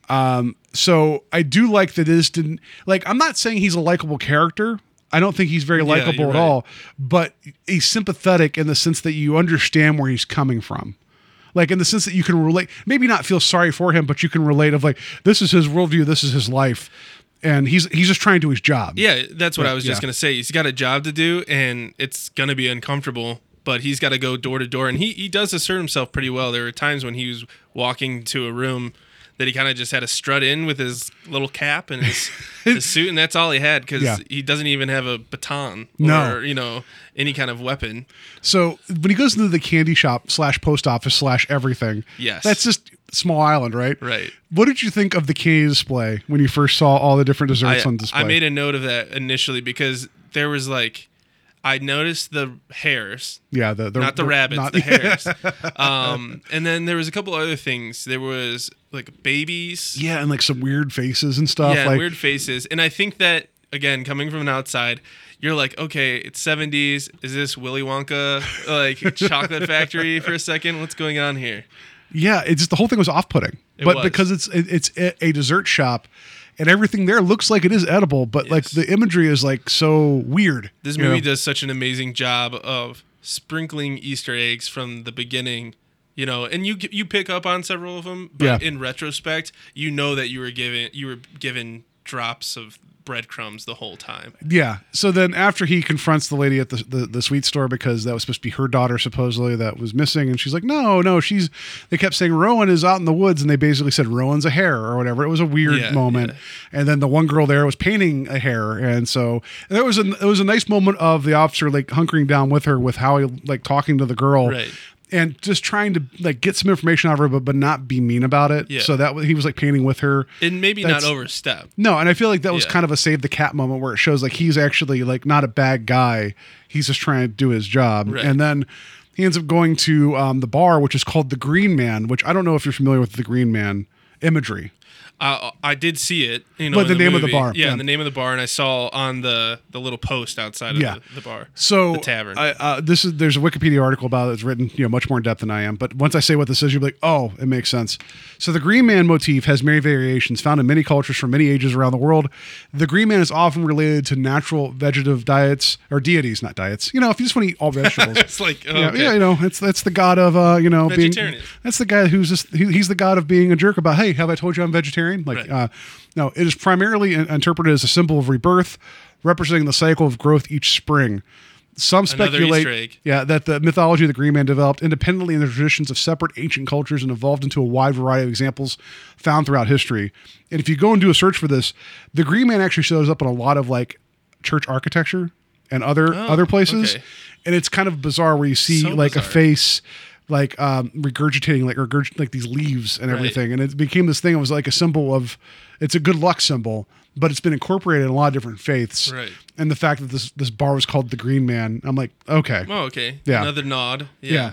Um, so I do like that this didn't like. I'm not saying he's a likable character. I don't think he's very likable you're at right. all. But he's sympathetic in the sense that you understand where he's coming from. Like in the sense that you can relate, maybe not feel sorry for him, but you can relate of like this is his worldview, this is his life, and he's he's just trying to do his job. Yeah, that's what I was just gonna say. He's got a job to do, and it's gonna be uncomfortable. But he's got to go door to door, and he he does assert himself pretty well. There were times when he was walking to a room that he kind of just had to strut in with his little cap and his, his suit, and that's all he had because Yeah. he doesn't even have a baton No. or you know any kind of weapon. So when he goes into the candy shop slash post office slash everything, Yes. that's just small island, right? Right. What did you think of the candy display when you first saw all the different desserts I, on display? I made a note of that initially because there was like I noticed the hares yeah, the, the not the, rabbits, not- the hares. um, and then there was a couple other things. There was like babies, yeah, and like some weird faces and stuff. yeah, like weird faces. And I think that again, coming from an outside, you're like, okay, it's 70s. Is this Willy Wonka like chocolate factory for a second? What's going on here? yeah, it's just the whole thing was off putting. It But was. because it's it, it's a dessert shop. And everything there looks like it is edible, but like the imagery is like so weird. This movie know? does such an amazing job of sprinkling Easter eggs from the beginning. You know, and you you pick up on several of them, but Yeah. in retrospect, you know that you were given you were given drops of breadcrumbs the whole time. Yeah. So then after he confronts the lady at the, the, the sweet store because that was supposed to be her daughter supposedly that was missing and she's like, "No, no, she's they kept saying Rowan is out in the woods and they basically said Rowan's a hare or whatever." It was a weird Yeah, moment. yeah. And then the one girl there was painting a hare and so there was a it was a nice moment of the officer like hunkering down with her with how he like talking to the girl. Right. And just trying to like get some information out of her, but, but not be mean about it. Yeah. So that was- he was like painting with her. And maybe That's- not overstep. No, and I feel like that was Yeah. kind of a save the cat moment where it shows like he's actually like not a bad guy. He's just trying to do his job. Right. And then he ends up going to um, the bar, which is called the Green Man, which I don't know if you're familiar with the Green Man. imagery. Uh, I did see it. You know, But in the name of the bar, Yeah, yeah. the name of the bar, and I saw on the the little post outside of Yeah. the, the bar. So the tavern. I, uh, this is there's a Wikipedia article about it. It's written you know much more in depth than I am. But once I say what this is, you'll be like, oh, it makes sense. So the Green Man motif has many variations found in many cultures from many ages around the world. The Green Man is often related to natural vegetative diets or deities, not diets. You know, if you just want to eat all vegetables. it's like oh, Yeah, okay. yeah, you know, it's that's the god of uh, you know, being. Vegetarian. That's the guy who's just he, he's the god of being a jerk about. Hey, have I told you I'm vegetarian? Like, Right. uh, no, it is primarily interpreted as a symbol of rebirth, representing the cycle of growth each spring. Some speculate, yeah, that the mythology of the Green Man developed independently in the traditions of separate ancient cultures and evolved into a wide variety of examples found throughout history. And if you go and do a search for this, the Green Man actually shows up in a lot of like church architecture and other other places, Oh, okay. and it's kind of bizarre where you see So like a face like um regurgitating like regurg- like these leaves and Right. everything and it became this thing it was like a symbol of it's a good luck symbol but it's been incorporated in a lot of different faiths Right. and the fact that this this bar was called the green man i'm like okay Oh, okay. Yeah. Another nod. Yeah. yeah.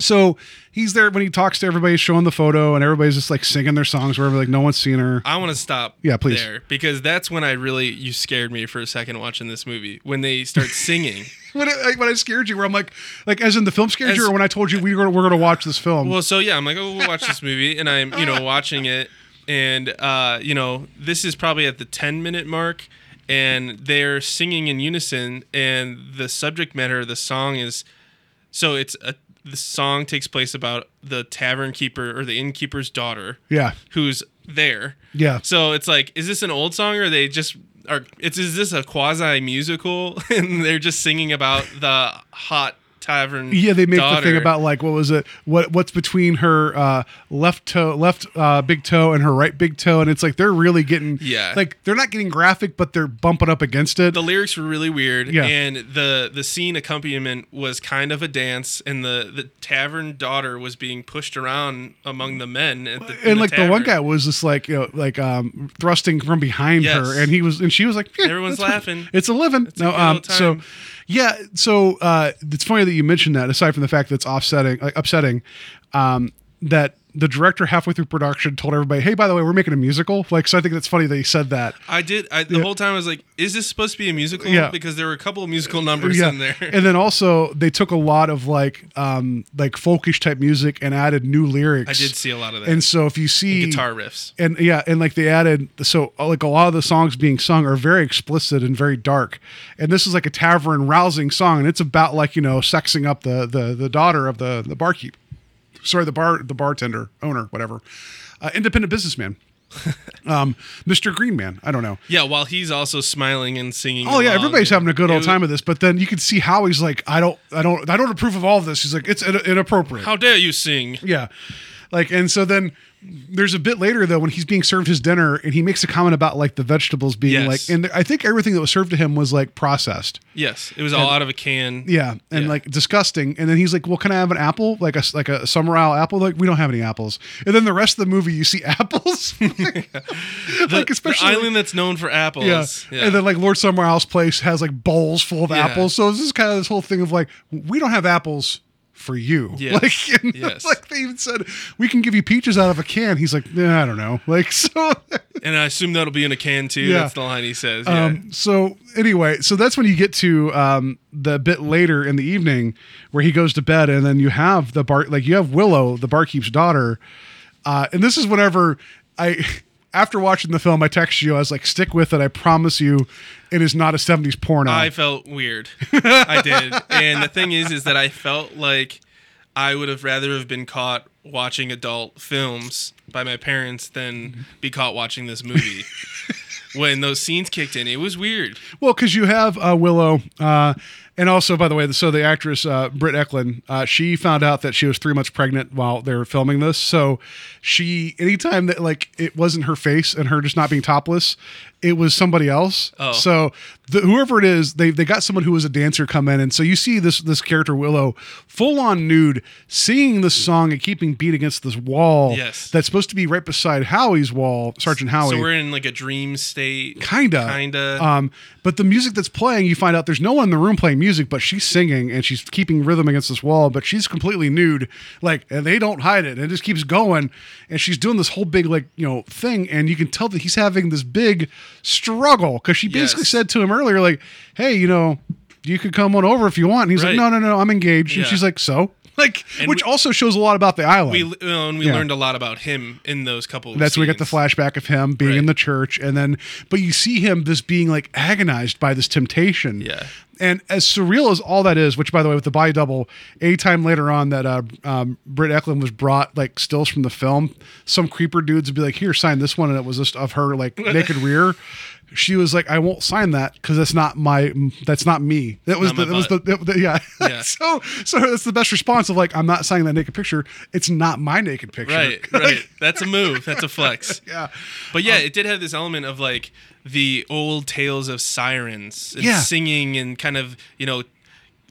So he's there when he talks to everybody, showing the photo, and everybody's just like singing their songs wherever, like no one's seen her. I want to stop Yeah, please. there because that's when I really you scared me for a second watching this movie when they start singing. When I, like, when I scared you, where I'm like, like as in the film scared you, or when I told you we were we're gonna watch this film. Well, so yeah, I'm like, oh, we'll watch this movie, and I'm, you know, watching it, and uh, you know, this is probably at the 10 minute mark, and they're singing in unison, and the subject matter of the song is, so it's a the song takes place about the tavern keeper or the innkeeper's daughter, yeah, who's there. Yeah. So it's like, is this an old song or they just are? It's is this a quasi musical and they're just singing about the hot tavern? yeah. They make the thing about like what was it? What what's between her uh, left toe, left uh, big toe, and her right big toe, and it's like they're really getting Yeah. like they're not getting graphic, but they're bumping up against it. the lyrics were really weird Yeah. and the the scene accompaniment was kind of a dance and the the tavern daughter was being pushed around among the men at the, and like the one guy was just like you know like um thrusting from behind Yes. her and he was and she was like "Yeah, Everyone's laughing. it's a living a no good um so. Yeah so uh it's funny that you mentioned that aside from the fact that it's offsetting like upsetting. Um that the director halfway through production told everybody hey by the way we're making a musical like so i think that's funny that he said that I did. I, the whole time I was like, "Is this supposed to be a musical?" Yeah. Because there were a couple of musical numbers yeah in there. and then also they took a lot of like um like folkish type music and added new lyrics I did see a lot of that. and so if you see guitar riffs. and yeah and like they added so uh, like a lot of the songs being sung are very explicit and very dark and this is like a tavern rousing song and it's about like you know sexing up the the the daughter of the the barkeep sorry the bar the bartender owner whatever uh, independent businessman um mr green man i don't know Yeah, while he's also smiling and singing. Oh yeah, everybody's having a good old time with this, but then you can see how he's like, I don't, I don't, I don't approve of all of this. He's like, it's in- inappropriate. How dare you sing? Yeah. Like, and so then there's a bit later though when he's being served his dinner and he makes a comment about like the vegetables being Yes. like, and I think everything that was served to him was like processed. Yes, it was all out of a can. Yeah, and Yeah. like disgusting. And then he's like, "Well, can I have an apple? Like a like a Summerisle apple? Like we don't have any apples." And then the rest of the movie, you see apples. The, like the especially island that's known for apples. yeah. Yeah. And then like Lord Summerisle's Place has like bowls full of Yeah. apples. So this is kind of this whole thing of like, we don't have apples for you. Yes. Like, and Yes. like they even said, we can give you peaches out of a can. He's like, nah, I don't know. Like, so, and I assume that'll be in a can too. Yeah. That's the line he says. Yeah. um, so anyway, so that's when you get to um, the bit later in the evening where he goes to bed, and then you have the bar, like you have Willow, the barkeep's daughter, uh, and this is whenever I. After watching the film, I texted you. I was like, "Stick with it. I promise you, it is not a '70s porno." I felt weird. I did. And the thing is, is that I felt like I would have rather have been caught watching adult films by my parents than be caught watching this movie. when those scenes kicked in, it was weird. Well, because you have uh, Willow, uh, and also, by the way, so the actress uh, Britt Ekland, uh, she found out that she was three months pregnant while they were filming this. So she, anytime that like it wasn't her face and her just not being topless, it was somebody else. Oh. So the, whoever it is, they they got someone who was a dancer come in, and so you see this this character Willow full on nude, singing this song and keeping beat against this wall. Yes. that's supposed to be right beside Howie's wall, Sergeant Howie. So we're in like a dream state. Kinda, Kinda. Um, but the music that's playing, you find out there's no one in the room playing music, but she's singing and she's keeping rhythm against this wall, but she's completely nude, like, and they don't hide it. And it just keeps going. And she's doing this whole big, like, you know, thing. And you can tell that he's having this big struggle because she basically Yes. said to him earlier, like, hey, you know, you could come on over if you want. And he's Right. like, no, no, no, I'm engaged. And she's like, so? Like, And which we- also shows a lot about the island. We know, and we Yeah. learned a lot about him in those couple. Of That's where we get the scenes. flashback of him being in Right. the church, and then, but you see him just being like agonized by this temptation. Yeah. And as surreal as all that is, which by the way, with the body double, anytime later on that uh, um, Britt Ekland was brought like stills from the film, some creeper dudes would be like, "Here, sign this one," and it was just of her like naked rear. She was like, "I won't sign that because that's not my, that's not me." That was the, that was the, the- yeah. Yeah. so so that's the best response of like, "I'm not signing that naked picture. It's not my naked picture." Right, right. That's a move. That's a flex. yeah. But yeah, it did have this element of like the old tales of sirens and Yeah. singing and kind of, you know,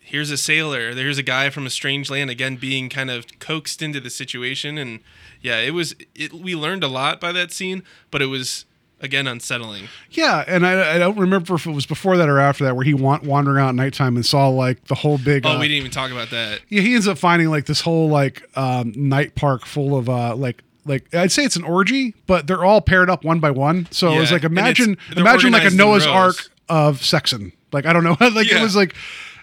here's a sailor, there's a guy from a strange land again being kind of coaxed into the situation and yeah, it was it we learned a lot by that scene, but it was again unsettling. Yeah, and I, I don't remember if it was before that or after that where he wa- wandering out at nighttime and saw like the whole big. Oh, uh, we didn't even talk about that. Yeah, he ends up finding like this whole like um, night park full of uh like like I'd say it's an orgy, but they're all paired up one by one. So it was Yeah, like and imagine they're imagine like a organized in Noah's rows. Ark of sexing. Like I don't know, like it Yeah. was like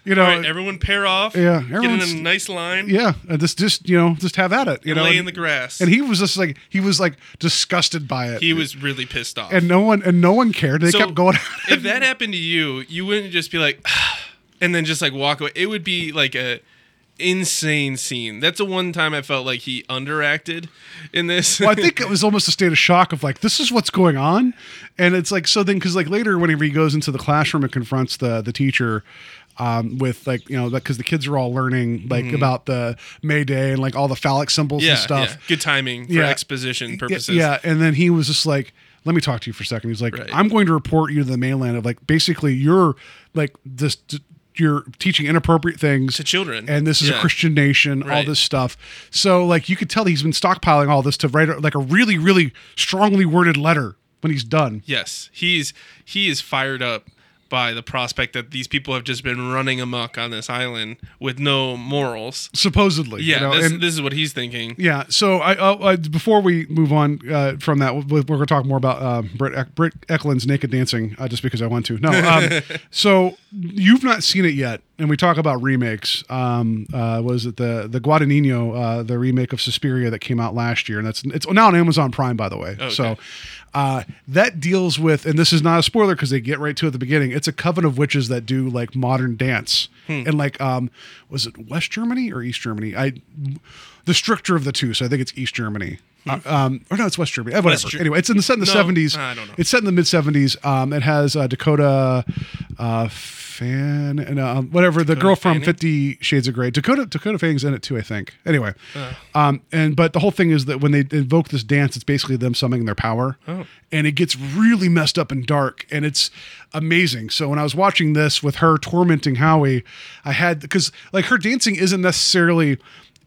you know. All right, everyone pair off. Yeah, get in a nice line. yeah, and just just you know just have at it. You know, lay and, in the grass. and he was just like he was like disgusted by it. he was really pissed off. and no one and no one cared. They So, kept going. if that happened to you, you wouldn't just be like, and then just like walk away. It would be like a insane scene. That's the one time I felt like he underacted in this. well, I think it was almost a state of shock of like, this is what's going on, and it's like so then because like later whenever he goes into the classroom and confronts the the teacher. Um, with like you know because the kids are all learning like about the May Day and like all the phallic symbols Mm-hmm. yeah, and stuff. yeah, good timing for Yeah. exposition purposes. Yeah, and then he was just like, "Let me talk to you for a second. He's like, Right. "I'm going to report you to the mainland of like basically you're like this." You're teaching inappropriate things To children. and this is a Christian nation. All this stuff. So, like, you could tell he's been stockpiling all this to write like a really, really strongly worded letter when he's done. Yes, he's he is fired up by the prospect that these people have just been running amok on this island with no morals. Supposedly, you Yeah, know, this, and- this is what he's thinking. Yeah. So I, uh, before we move on uh, from that, we're, we're going to talk more about uh, Britt, Britt Ekland's naked dancing, uh, just because I want to. No. Um, so you've not seen it yet, and we talk about remakes. Um, uh, was it the the Guadagnino, uh, the remake of Suspiria that came out last year, and that's it's now on Amazon Prime, by the way. Okay. So. Uh, that deals with, and this is not a spoiler because they get right to it at the beginning. It's a coven of witches that do like modern dance, and like, um, was it West Germany or East Germany? I, the stricter of the two, so I think it's East Germany. Uh, um, or no, it's West Germany. Uh, whatever. Ger- anyway, it's in the set in the No, seventies. I don't know. It's set in the mid seventies. Um, it has uh, Dakota, uh, Fan and um, whatever the girl from? Fifty Shades of Grey. Dakota Dakota Fanning's in it too, I think. Anyway, um, and but the whole thing is that when they invoke this dance, it's basically them summoning their power, and it gets really messed up and dark, and it's amazing. So when I was watching this with her tormenting Howie, I had because like her dancing isn't necessarily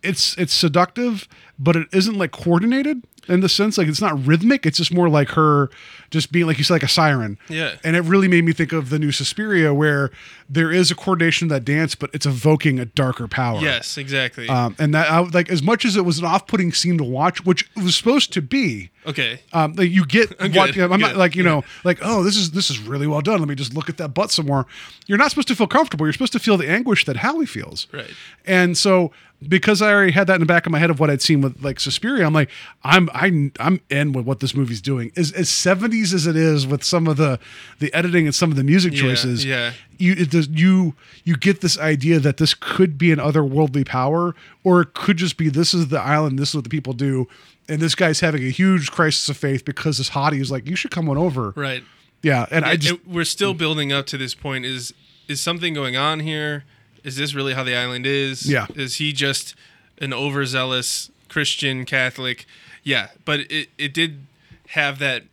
it's it's seductive, but it isn't like coordinated in the sense like it's not rhythmic. It's just more like her just being like you said like a siren. Yeah. And it really made me think of the new Suspiria where there is a coordination of that dance, but it's evoking a darker power. Yes, exactly. Um, and that I, like as much as it was an off-putting scene to watch, which it was supposed to be. okay. Um, like you get Good, what I'm not like you yeah. know like oh this is this is really well done. Let me just look at that butt some more. You're not supposed to feel comfortable. You're supposed to feel the anguish that Howie feels. Right. And so because I already had that in the back of my head of what I'd seen with like Suspiria, I'm like I'm I I'm in with what this movie's doing. As as 70s as it is with some of the the editing and some of the music choices. yeah. You it does you you get this idea that this could be an otherworldly power, or it could just be this is the island, this is what the people do. And this guy's having a huge crisis of faith because this hottie is like, you should come on over. Right. Yeah. And I just, it- we're still building up to this point. Is is something going on here? Is this really how the island is? Yeah. Is he just an overzealous Christian Catholic? Yeah, but it it did have that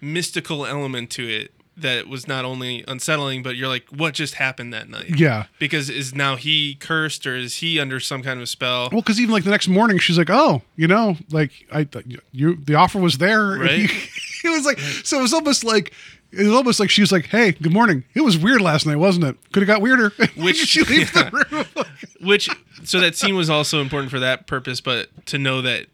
mystical element to it that was not only unsettling, but you're like, what just happened that night? yeah. Because is now he cursed or is he under some kind of spell? Well, because even like the next morning, she's like, "Oh, you know, like I, you, the offer was there. Right. it was like so. It was almost like. It was almost like she was like, "Hey, good morning. It was weird last night, wasn't it? Could have got weirder." Which- she leaves the room. Which so that scene was also important for that purpose, but to know that,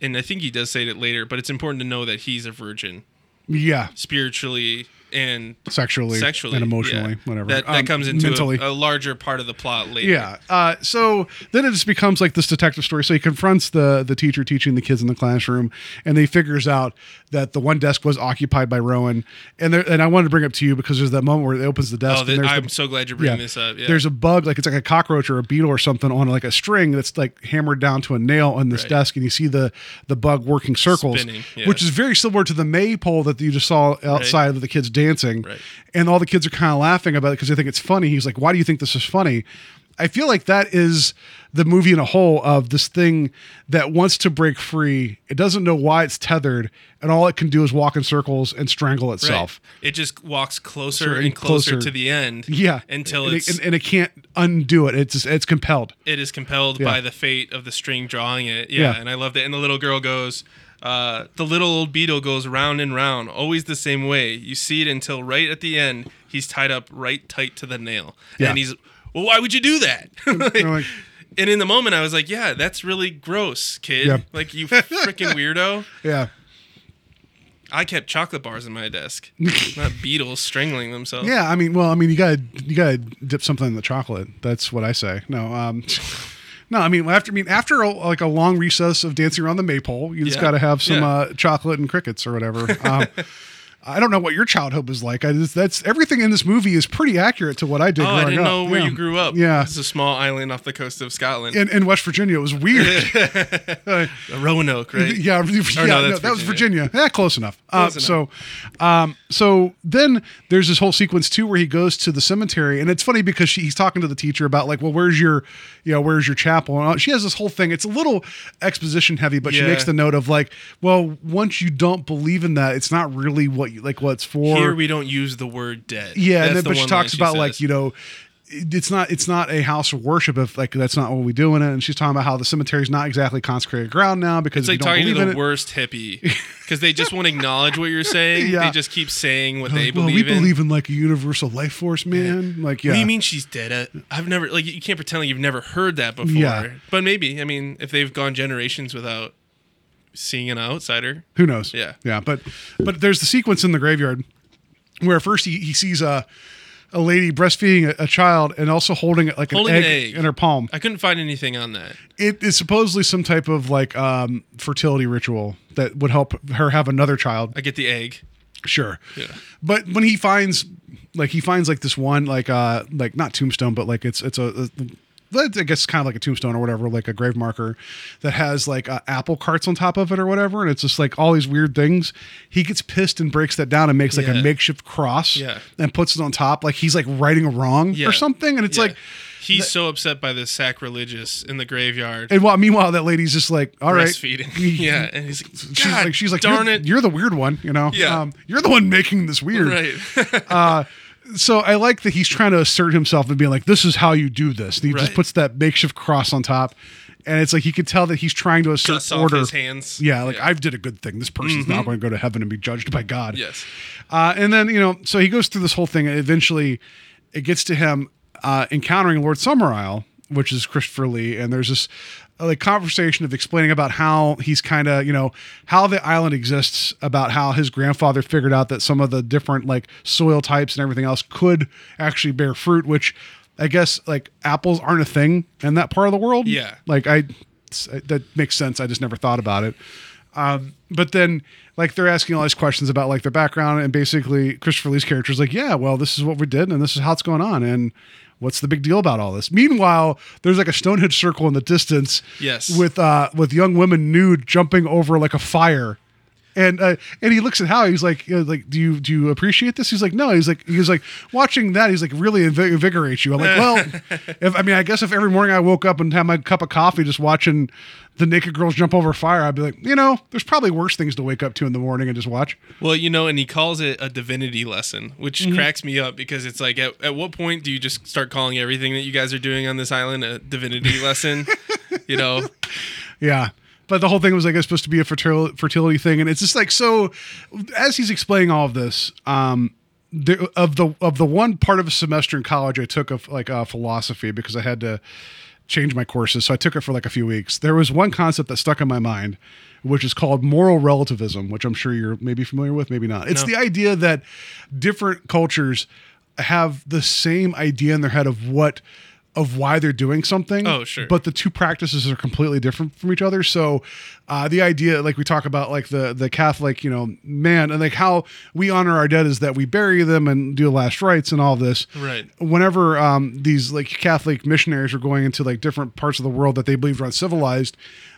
and I think he does say it later, but it's important to know that he's a virgin. Yeah, spiritually and sexually, sexually and emotionally, yeah. whatever. That, that Um, comes into a, a larger part of the plot later. Yeah. Uh, so then it just becomes like this detective story. So he confronts the the teacher teaching the kids in the classroom, and he figures out that the one desk was occupied by Rowan. And there, and I wanted to bring up to you because there's that moment where it opens the desk. Oh, and I'm the- so glad you're bringing this up. Yeah. There's a bug, like it's like a cockroach or a beetle or something on like a string that's like hammered down to a nail on this Right. desk, and you see the the bug working circles, Spinning, yeah. which is very similar to the maypole that you just saw outside of the kids dancing. Right. And all the kids are kind of laughing about it because they think it's funny. He's like, "Why do you think this is funny?" I feel like that is the movie in a whole of this thing that wants to break free. It doesn't know why it's tethered, and all it can do is walk in circles and strangle Right. itself. It just walks closer and closer, closer. to the end. Yeah, Until and it's it, and, and it can't undo it. It's just, it's compelled. it is compelled Yeah. by the fate of the string drawing it. Yeah, Yeah. and I love that. And the little girl goes, uh, the little old beetle goes round and round, always the same way. You see it until right at the end, he's tied up right tight to the nail. Yeah. And he's, well, why would you do that? Like- like, and in the moment, I was like, yeah, that's really gross, kid. Yeah. Like, you freaking weirdo. yeah, I kept chocolate bars in my desk, not beetles strangling themselves. yeah. I mean, well, I mean, you gotta you gotta dip something in the chocolate. That's what I say. No, um, no. I mean, after I mean after a, like a long recess of dancing around the maypole, you just Yeah. gotta have some Yeah. uh, chocolate and crickets or whatever. Um, I don't know what your childhood was like. I just, that's everything in this movie is pretty accurate to what I did. Oh, I didn't know where Yeah. you grew up. Yeah. It's a small island off the coast of Scotland. In, in West Virginia, it was weird. Roanoke, right? Yeah, yeah, no, no, that was Virginia. Yeah, close enough. Uh, Close So, um, so then there's this whole sequence too where he goes to the cemetery, and it's funny because she, he's talking to the teacher about like, well, where's your, you know, where's your chapel? And she has this whole thing. It's a little exposition heavy, but she makes the note of like, well, once you don't believe in that, it's not really what you like. what's for. Here we don't use the word dead. Yeah, That's and then the but she talks about like you know, it's not it's not a house of worship if like that's not what we do in it. And she's talking about how the cemetery is not exactly consecrated ground now because it's like talking to believe the it. worst hippie because they just won't acknowledge what you're saying. Yeah. They just keep saying what they Like, well, we in. believe in like a universal life force, man. Like, yeah, What do you mean she's dead? I've never like you can't pretend like you've never heard that before. Yeah. But maybe I mean if they've gone generations without seeing an outsider. Who knows? Yeah. yeah. But but there's the sequence in the graveyard where first he, he sees a a lady breastfeeding a, a child and also holding it like an egg, an egg. in her palm. I couldn't find anything on that. It is supposedly some type of like um, fertility ritual that would help her have another child. I get the egg. Sure. Yeah. But when he finds like he finds like this one like uh like not tombstone but like it's it's a, a I guess kind of like a tombstone or whatever, like a grave marker that has like uh, apple carts on top of it or whatever, and it's just like all these weird things. He gets pissed and breaks that down and makes like a makeshift cross, Yeah. and puts it on top, like he's like righting a wrong Yeah. or something, and it's Yeah. like, he's so upset by the sacrilegious in the graveyard. and while meanwhile that lady's just like, all right, breastfeeding. yeah, and he's like, she's like, she's like, darn you're, it, you're the weird one, you know, Yeah. um, you're the one making this weird, right. so I like that he's trying to assert himself and being like, "This is how you do this." And he just puts that makeshift cross on top, and it's like you could tell that he's trying to assert off order. his hands. Yeah, like Yeah. Mm-hmm. I've did a good thing. This person's not going to go to heaven and be judged by God. Yes. Uh, and then you know, so he goes through this whole thing, and eventually, it gets to him uh, encountering Lord Summerisle, which is Christopher Lee, and there's this uh, like conversation of explaining about how he's kind of you know how the island exists, about how his grandfather figured out that some of the different like soil types and everything else could actually bear fruit, which I guess like apples aren't a thing in that part of the world. Yeah. like I that makes sense. I just never thought about it. Um, but then like they're asking all these questions about like their background and basically Christopher Lee's character is like, yeah, well, this is what we did and this is how it's going on and what's the big deal about all this? Meanwhile, there's like a Stonehenge circle in the distance, Yes. with uh with young women nude jumping over like a fire. And uh, and he looks at Howie. He's like, uh, like, do you do you appreciate this? He's like, no. He's like, he's like watching that. He's like, really invi- invigorates you. I'm like, well, if I mean, I guess if every morning I woke up and had my cup of coffee, just watching the naked girls jump over fire, I'd be like, you know, there's probably worse things to wake up to in the morning and just watch. Well, you know, and he calls it a divinity lesson, which Mm-hmm. cracks me up because it's like, at, at what point do you just start calling everything that you guys are doing on this island a divinity lesson? You know, Yeah. But the whole thing was like it's supposed to be a fertility fertility thing, and it's just like so. As he's explaining all of this, um, there, of the of the one part of a semester in college, I took of like uh, philosophy because I had to change my courses, so I took it for like a few weeks. There was one concept that stuck in my mind, which is called moral relativism, which I'm sure you're maybe familiar with, maybe not. It's No. the idea that different cultures have the same idea in their head of what of why they're doing something. Oh, sure. But the two practices are completely different from each other. So uh, the idea, like we talk about, like the the Catholic, you know, man, and like how we honor our dead is that we bury them and do last rites and all this. Right. Whenever um, these like Catholic missionaries were going into like different parts of the world that they believed were uncivilized,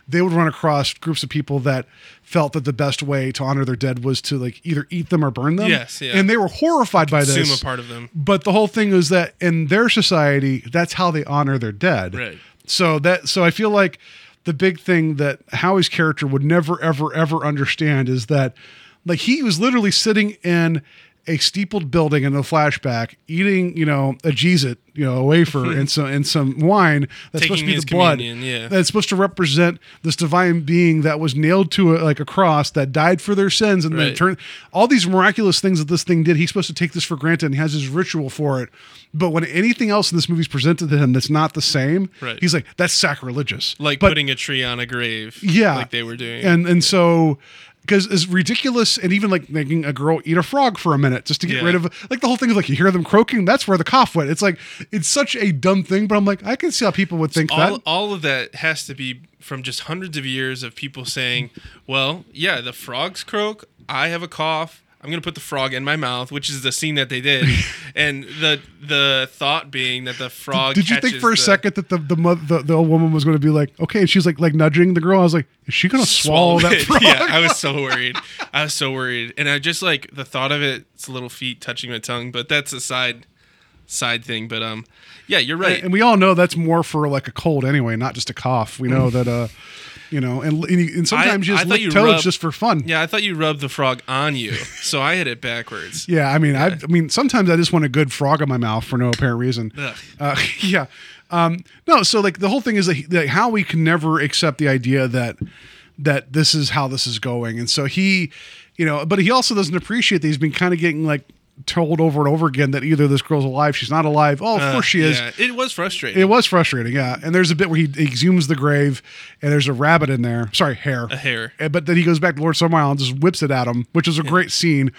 they would run across groups of people that felt that the best way to honor their dead was to like either eat them or burn them. Yes, yeah. And they were horrified by Consume this. a part of them. But the whole thing is that in their society, that's how they honor their dead. Right. So that so I feel like the big thing that Howie's character would never ever ever understand is that like he was literally sitting in a steepled building in the flashback eating, you know, a Cheez-It, you know, a wafer and some and some wine that's supposed to be the blood. yeah. That's supposed to represent this divine being that was nailed to a, like a cross that died for their sins and then Right. turned all these miraculous things that this thing did. He's supposed to take this for granted and he has his ritual for it. But when anything else in this movie is presented to him that's not the same, Right. he's like, that's sacrilegious. Like But- putting a tree on a grave. yeah, Like they were doing. and and so because it's ridiculous, and even like making a girl eat a frog for a minute just to get Yeah. rid of like the whole thing is like you hear them croaking, that's where the cough went. It's like it's such a dumb thing, but I'm like I can see how people would think all, that. all of that has to be from just hundreds of years of people saying, well, yeah, the frogs croak. I have a cough. I'm gonna put the frog in my mouth, which is the scene that they did, and the the thought being that the frog. Did you think for a the- second that the the, mo- the the old woman was going to be like, okay, and she's like like nudging the girl? I was like, is she going to swallow, that frog? Yeah, I was so worried. I was so worried, and I just like the thought of it. Its little feet touching my tongue, but that's a side side thing. But um, yeah, you're right. and we all know that's more for like a cold anyway, not just a cough. We know that uh, you know, and and, and sometimes you just lick you toads rubbed- just for fun. yeah, I thought you rubbed the frog on you, so I hit it backwards. Yeah, I mean, I, I mean, sometimes I just want a good frog in my mouth for no apparent reason. Uh, yeah, um, no. So like the whole thing is that, that how we can never accept the idea that that this is how this is going, and so he, you know, but he also doesn't appreciate that he's been kind of getting like told over and over again that either this girl's alive, she's not alive. Oh, of Uh, course she is. yeah, it was frustrating. It was frustrating, yeah. And there's a bit where he exhumes the grave, and there's a rabbit in there. Sorry, hare. A hare. Uh, But then he goes back to Lord Summerisle and just whips it at him, which is a great scene.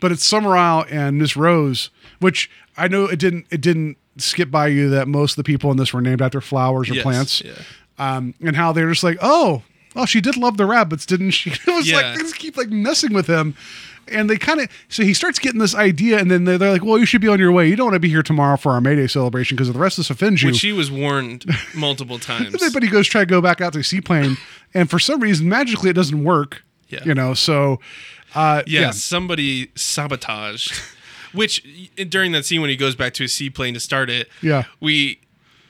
But it's Summerisle and Miss Rose, which I know it didn't it didn't skip by you that most of the people in this were named after flowers or Yes, plants. yeah. Um, and how they're just like, oh, oh, she did love the rabbits, didn't she? It was Yeah. like they just keep like messing with him. And they kind of so he starts getting this idea, and then they're, they're like, "Well, you should be on your way. You don't want to be here tomorrow for our May Day celebration because of the rest of this offends you." Which he was warned multiple times. but he goes try to go back out to the seaplane, and for some reason, magically, it doesn't work. Yeah. You know, so uh, yeah, yeah, somebody sabotaged. Which during that scene when he goes back to his seaplane to start it, Yeah. we,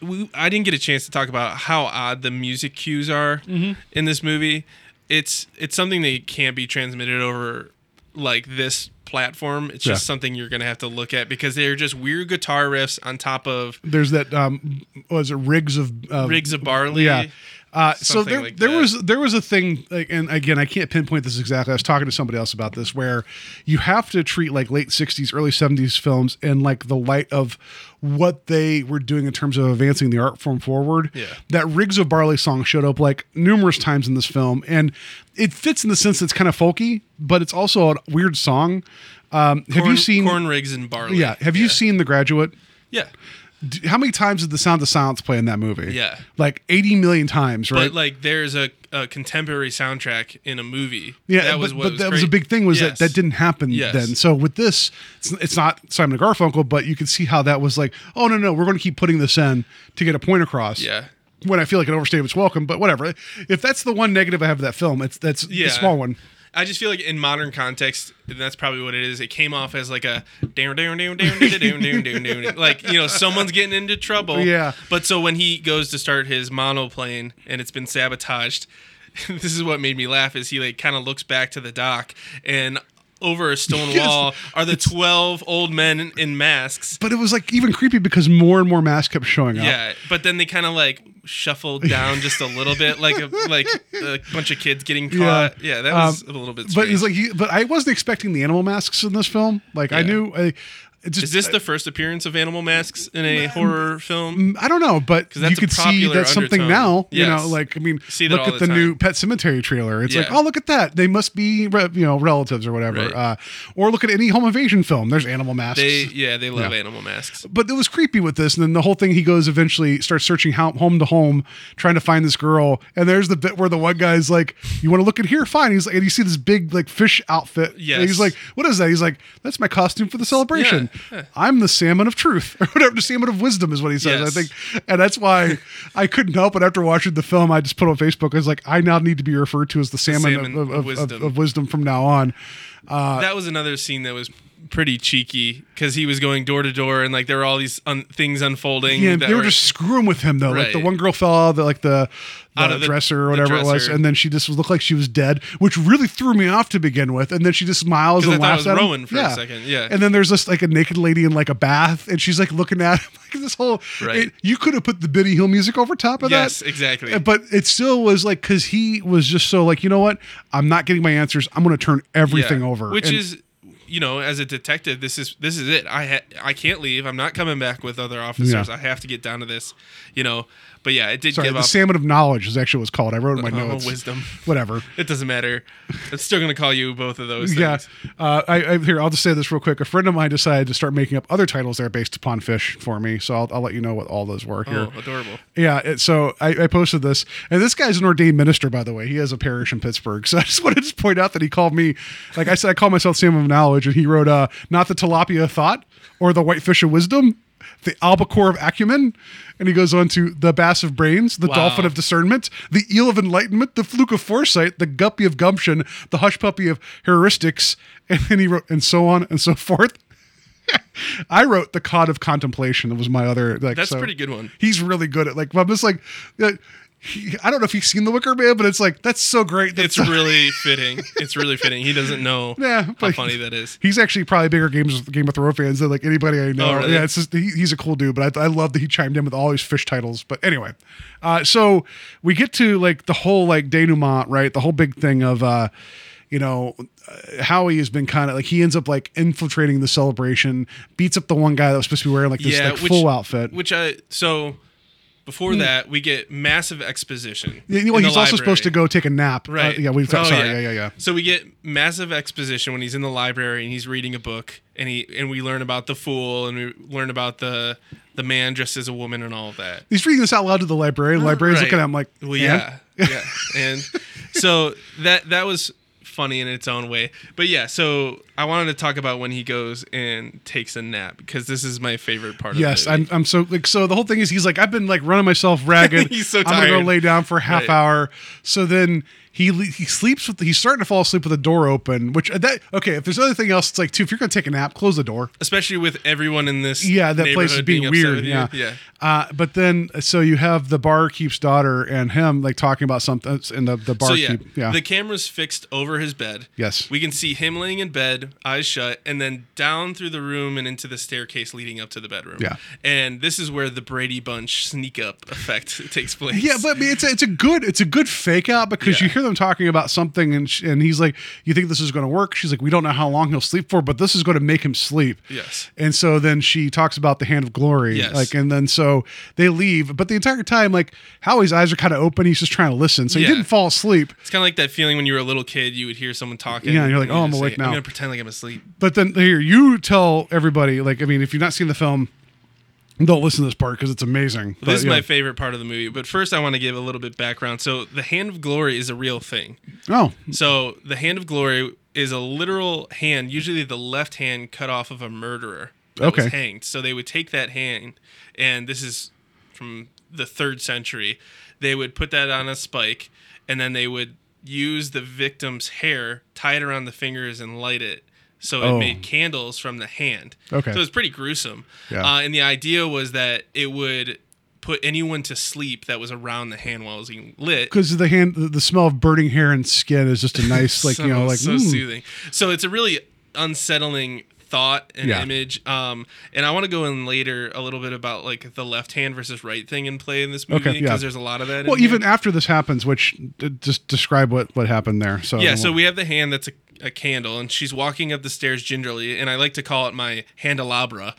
we I didn't get a chance to talk about how odd the music cues are Mm-hmm. in this movie. It's it's something that can't be transmitted over like this platform. It's just Yeah. something you're gonna have to look at because they're just weird guitar riffs on top of there's that. Um, was it rigs of uh, rigs of barley. Yeah. Uh, so there, like there that. was there was a thing, like, and again, I can't pinpoint this exactly. I was talking to somebody else about this, where you have to treat like late '60s, early '70s films in like the light of what they were doing in terms of advancing the art form forward. Yeah. That "Rigs of Barley" song showed up like numerous times in this film, and it fits in the sense that it's kind of folky, but it's also a weird song. Um, have corn, you seen? corn rigs and barley? yeah. Have you seen The Graduate? Yeah. How many times did the Sound of Silence play in that movie? Yeah. like eighty million times, right? But like, there's a, a contemporary soundtrack in a movie. Yeah, that was but, what but was that was a big thing was Yes. that that didn't happen Yes. then. So with this, it's, it's not Simon and Garfunkel, but you can see how that was like, oh no no, we're going to keep putting this in to get a point across. Yeah. When I feel like an overstayed its welcome, but whatever. If that's the one negative I have of that film, it's that's Yeah. the small one. I just feel like in modern context, that's probably what it is. It came off as like a down, down, down, down, down, down, down, down, down, like you know someone's getting into trouble. Yeah. But so when he goes to start his monoplane and it's been sabotaged, this is what made me laugh. Is he like kind of looks back to the dock and over a stone Yes. wall are the twelve old men in, masks. But it was like even creepy because more and more masks kept showing up. Yeah, but then they kind of like shuffled down just a little bit, like a like a bunch of kids getting caught. Yeah, that was Um, a little bit. But Strange. it's like, he, but I wasn't expecting the animal masks in this film. Like I knew, I, just, Is this the first appearance of animal masks in a horror film? I don't know, but you could see that's something now. You know, like I mean, See look at the the, new. Pet Sematary trailer. It's like, oh, look at that. They must be, re- you know, relatives or whatever. Right. Uh, or look at any home invasion film. There's animal masks. They yeah, they love Yeah. animal masks. but it was creepy with this, and then the whole thing. He goes eventually starts searching home to home, trying to find this girl. And there's the bit where the one guy's like, "You want to look in here? Fine." He's like, and you see this big like fish outfit. Yeah. He's like, "What is that?" He's like, "That's my costume for the celebration. Yeah. I'm the salmon of truth, or whatever. The salmon of wisdom is what he says. Yes. I think, and that's why I couldn't help it after watching the film. I just put on Facebook. I was like, I now need to be referred to as the salmon, salmon of, of, of wisdom. of, of wisdom from now on. Uh, that was another scene that was pretty cheeky because he was going door to door and like there were all these un- things unfolding. Yeah, they were just screwing with him though. Like the one girl fell out of the, like the, the, Out of the- dresser or whatever it was, and then she just looked like she was dead, which really threw me off to begin with. And then she just smiles and laughs was at him. Rowan for a second, yeah. And then there's this like a naked lady in like a bath, and she's like looking at him like this whole. Right. it- you could have put the Benny Hill music over top of Yes, that. Yes, exactly. Uh, But it still was like because he was just so like you know what I'm not getting my answers. I'm going to turn everything Yeah. over. Which And- is, you know, as a detective, this is this is it. I ha- I can't leave. I'm not coming back with other officers. Yeah. I have to get down to this. You know, but yeah, it did sorry, give the salmon of knowledge is actually what's called. I wrote in my Oh, notes. wisdom. Whatever. It doesn't matter. It's still gonna call you both of those. Yeah. things. Uh, I, I here I'll just say this real quick. A friend of mine decided to start making up other titles that are based upon fish for me, so I'll, I'll let you know what all those were here. Oh, adorable. Yeah, it, so I, I posted this, and this guy's an ordained minister, by the way. He has a parish in Pittsburgh. So I just wanted to just point out that he called me, like I said, I call myself Sam of Knowledge, and he wrote, uh, "Not the tilapia of thought, or the whitefish of wisdom, the albacore of acumen," and he goes on to the bass of brains, the Wow. dolphin of discernment, the eel of enlightenment, the fluke of foresight, the guppy of gumption, the hush puppy of heuristics, and then he wrote, and so on and so forth. I wrote the cod of contemplation. That was my other. Like, That's a so pretty good one. He's really good at like. I'm just like, uh, he, I don't know if he's seen the Wicker Man, but it's like that's so great. That's It's really fitting. It's really fitting. He doesn't know Yeah, how funny that is. He's actually probably bigger games Game of Thrones fans than like anybody I know. Oh, really? Yeah, it's just he, he's a cool dude, but I, I love that he chimed in with all these fish titles. But anyway, uh, so we get to like the whole like denouement, right? The whole big thing of uh, you know uh, Howie has been kind of like he ends up like infiltrating the celebration, beats up the one guy that was supposed to be wearing like this yeah, like which, full outfit. Which I so before that we get massive exposition. Yeah, well, he's also supposed to go take a nap. Uh, Right. yeah, we've Oh, sorry. Yeah. yeah, yeah, So we get massive exposition when he's in the library and he's reading a book and he and we learn about the fool and we learn about the the man dressed as a woman and all of that. He's reading this out loud to the librarian. The librarian's Right. looking at him like, Well, "And?" yeah, yeah, and so that that was funny in its own way. But yeah, so I wanted to talk about when he goes and takes a nap because this is my favorite part. Yes, of the movie. I'm. I'm so like. So the whole thing is, he's like, I've been like running myself ragged. He's so tired. I'm gonna go lay down for a half Right. hour. So then he he sleeps with. He's starting to fall asleep with the door open. Which uh, that okay. If there's anything else, it's like too. If you're gonna take a nap, close the door. especially with everyone in this. Yeah, that place is neighborhood being, weird. Yeah, yeah. Uh, but then, so you have the barkeep's daughter and him like talking about something, in the the So yeah, barkeep. yeah, the camera's fixed over his bed. Yes. we can see him laying in bed, eyes shut, and then down through the room and into the staircase leading up to the bedroom. Yeah. and this is where the Brady Bunch sneak up effect takes place. Yeah, but I mean, it's a, it's a good it's a good fake out because Yeah. you hear them talking about something and sh- and he's like, "You think this is going to work?" She's like, "We don't know how long he'll sleep for, but this is going to make him sleep." Yes. And so then she talks about the hand of glory, Yes. like, and then so they leave, but the entire time, like, Howie's eyes are kind of open. He's just trying to listen, so he didn't fall asleep. It's kind of like that feeling when you were a little kid, you would hear someone talking. Yeah, and you're like, "Oh, I'm awake say, now." I'm gonna pretend like I'm asleep. But then here, you tell everybody, like, I mean, if you've not seen the film, don't listen to this part because it's amazing. But, this is yeah. my favorite part of the movie. But first, I want to give a little bit background. So, the Hand of Glory is a real thing. Oh, So, the Hand of Glory is a literal hand, usually the left hand cut off of a murderer that was Okay. hanged. So, they would take that hand, and this is from the third century. They would put that on a spike, and then they would use the victim's hair, tie it around the fingers, and light it. So it Oh. made candles from the hand. Okay. So it was pretty gruesome. Yeah. Uh, and the idea was that it would put anyone to sleep that was around the hand while it was being lit. because the hand, the, smell of burning hair and skin is just a nice, like so, you know, like so mm. soothing. So it's a really unsettling thought and Yeah. image. Um, and I want to go in later a little bit about like the left hand versus right thing in play in this movie Okay, because yeah. there's a lot of that. Well, in here. even after this happens, which d- just describe what what happened there. So yeah, so we have the hand that's a, a candle, and she's walking up the stairs gingerly, and I like to call it my handelabra.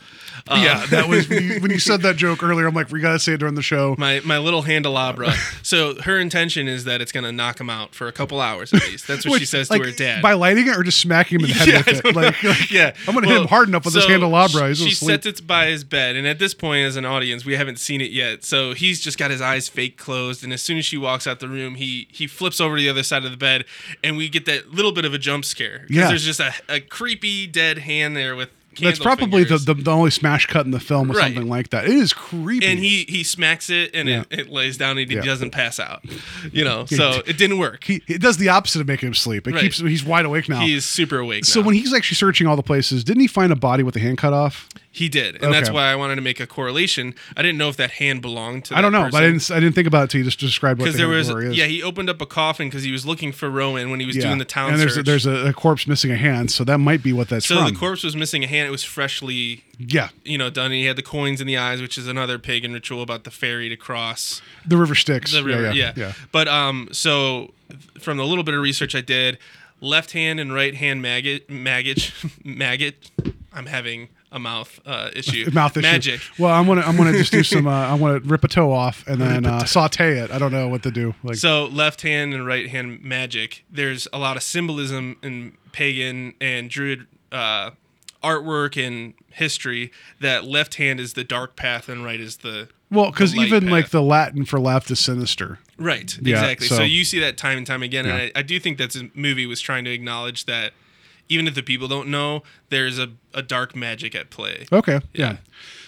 Um, yeah, that was when you, when you said that joke earlier. I'm like, we gotta say it during the show. my my little handelabra. so her intention is that it's gonna knock him out for a couple hours at least. That's what she Which, says like, to her dad. by lighting it or just smacking him in the head Yeah, with it like, like, yeah i'm gonna hit him hard enough with this so candelabra. He's She sets it by his bed, and at this point, as an audience, we haven't seen it yet. So he's just got his eyes fake closed, and as soon as she walks out the room, he he flips over to the other side of the bed, and we get that little bit of a jump scare. Yeah. there's just a, a creepy dead hand there with. That's probably the, the the only smash cut in the film or Right. something like that. It is creepy. and he he smacks it and Yeah. it, it lays down and he Yeah. doesn't pass out you know so it didn't work he it does the opposite of making him sleep. It Right. keeps he's wide awake now. he's super awake so now. when he's actually searching all the places, didn't he find a body with the hand cut off? He did and that's why i wanted to make a correlation i didn't know if that hand belonged to the I don't know, but I didn't I didn't think about it till you just described what the there was is. yeah he opened up a coffin because he was looking for rowan when he was Yeah. doing the town and there's search a, there's a, a corpse missing a hand, so that might be what that's so from. the corpse was missing a hand it was freshly yeah, you know done he had the coins in the eyes which is another pagan ritual about the ferry to cross the river Styx. the river. yeah, Yeah, yeah, But um, so from the little bit of research I did, left hand and right hand maggot, maggot, maggot. I'm having a mouth uh, issue. Mouth issue. Magic. Well, I'm gonna I'm gonna just do some. Uh, I want to rip a toe off and then uh, saute it. I don't know what to do. Like So left hand and right hand magic. There's a lot of symbolism in pagan and druid uh, artwork and history that left hand is the dark path and right is the well, because the even like the Latin for left is sinister. Right, Yeah, exactly. So, so- you see that time and time again, Yeah. and I, I do think that this movie was trying to acknowledge that even if the people don't know, there's a, a dark magic at play. Okay. Yeah.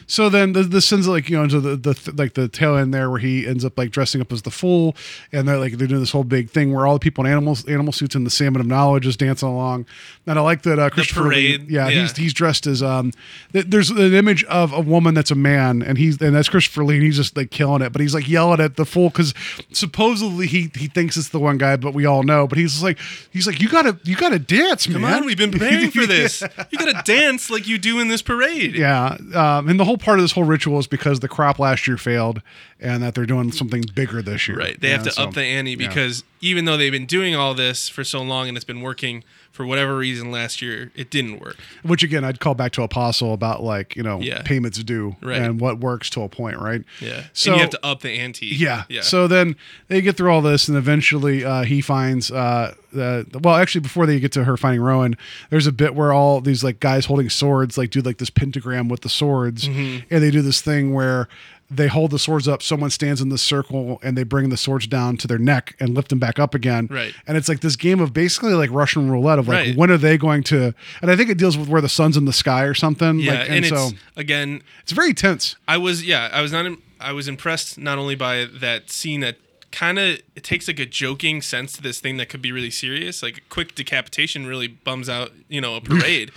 So then the, the sends like you know into the, the like the tail end there where he ends up like dressing up as the fool and they're like they're doing this whole big thing where all the people in animals animal suits and the salmon of knowledge is dancing along and I like that uh, Christopher Lee- parade, yeah, yeah. he's he's dressed as um th- there's an image of a woman that's a man and he's and that's Christopher Lee and he's just like killing it but he's like yelling at the fool because supposedly he he thinks it's the one guy but we all know but he's just like he's like you gotta you gotta dance Come man on, we've been preparing for this. You got to dance like you do in this parade. Yeah, um, and the whole part of this whole ritual is because the crop last year failed, and that they're doing something bigger this year. Right. They have Yeah, to so- up the ante yeah. because even though they've been doing all this for so long and it's been working, for whatever reason last year it didn't work. Which again, I'd call back to Apostle about like you know Yeah. payments due Right. and what works to a point, right? Yeah. So and you have to up the ante. Yeah. Yeah. So then they get through all this, and eventually uh, he finds. Uh, the, well, actually, before they get to her finding Rowan, there's a bit where all these like guys holding swords like do like this pentagram with the swords, Mm-hmm. and they do this thing where they hold the swords up. Someone stands in the circle, and they bring the swords down to their neck and lift them back up again. Right. And it's like this game of basically like Russian roulette of like Right. when are they going to? And I think it deals with where the sun's in the sky or something. yeah. Like, and, so it's again it's very tense. I was yeah, I was not im- I was impressed not only by that scene that kind of it takes like a joking sense to this thing that could be really serious. Like a quick decapitation really bums out, you know, a parade.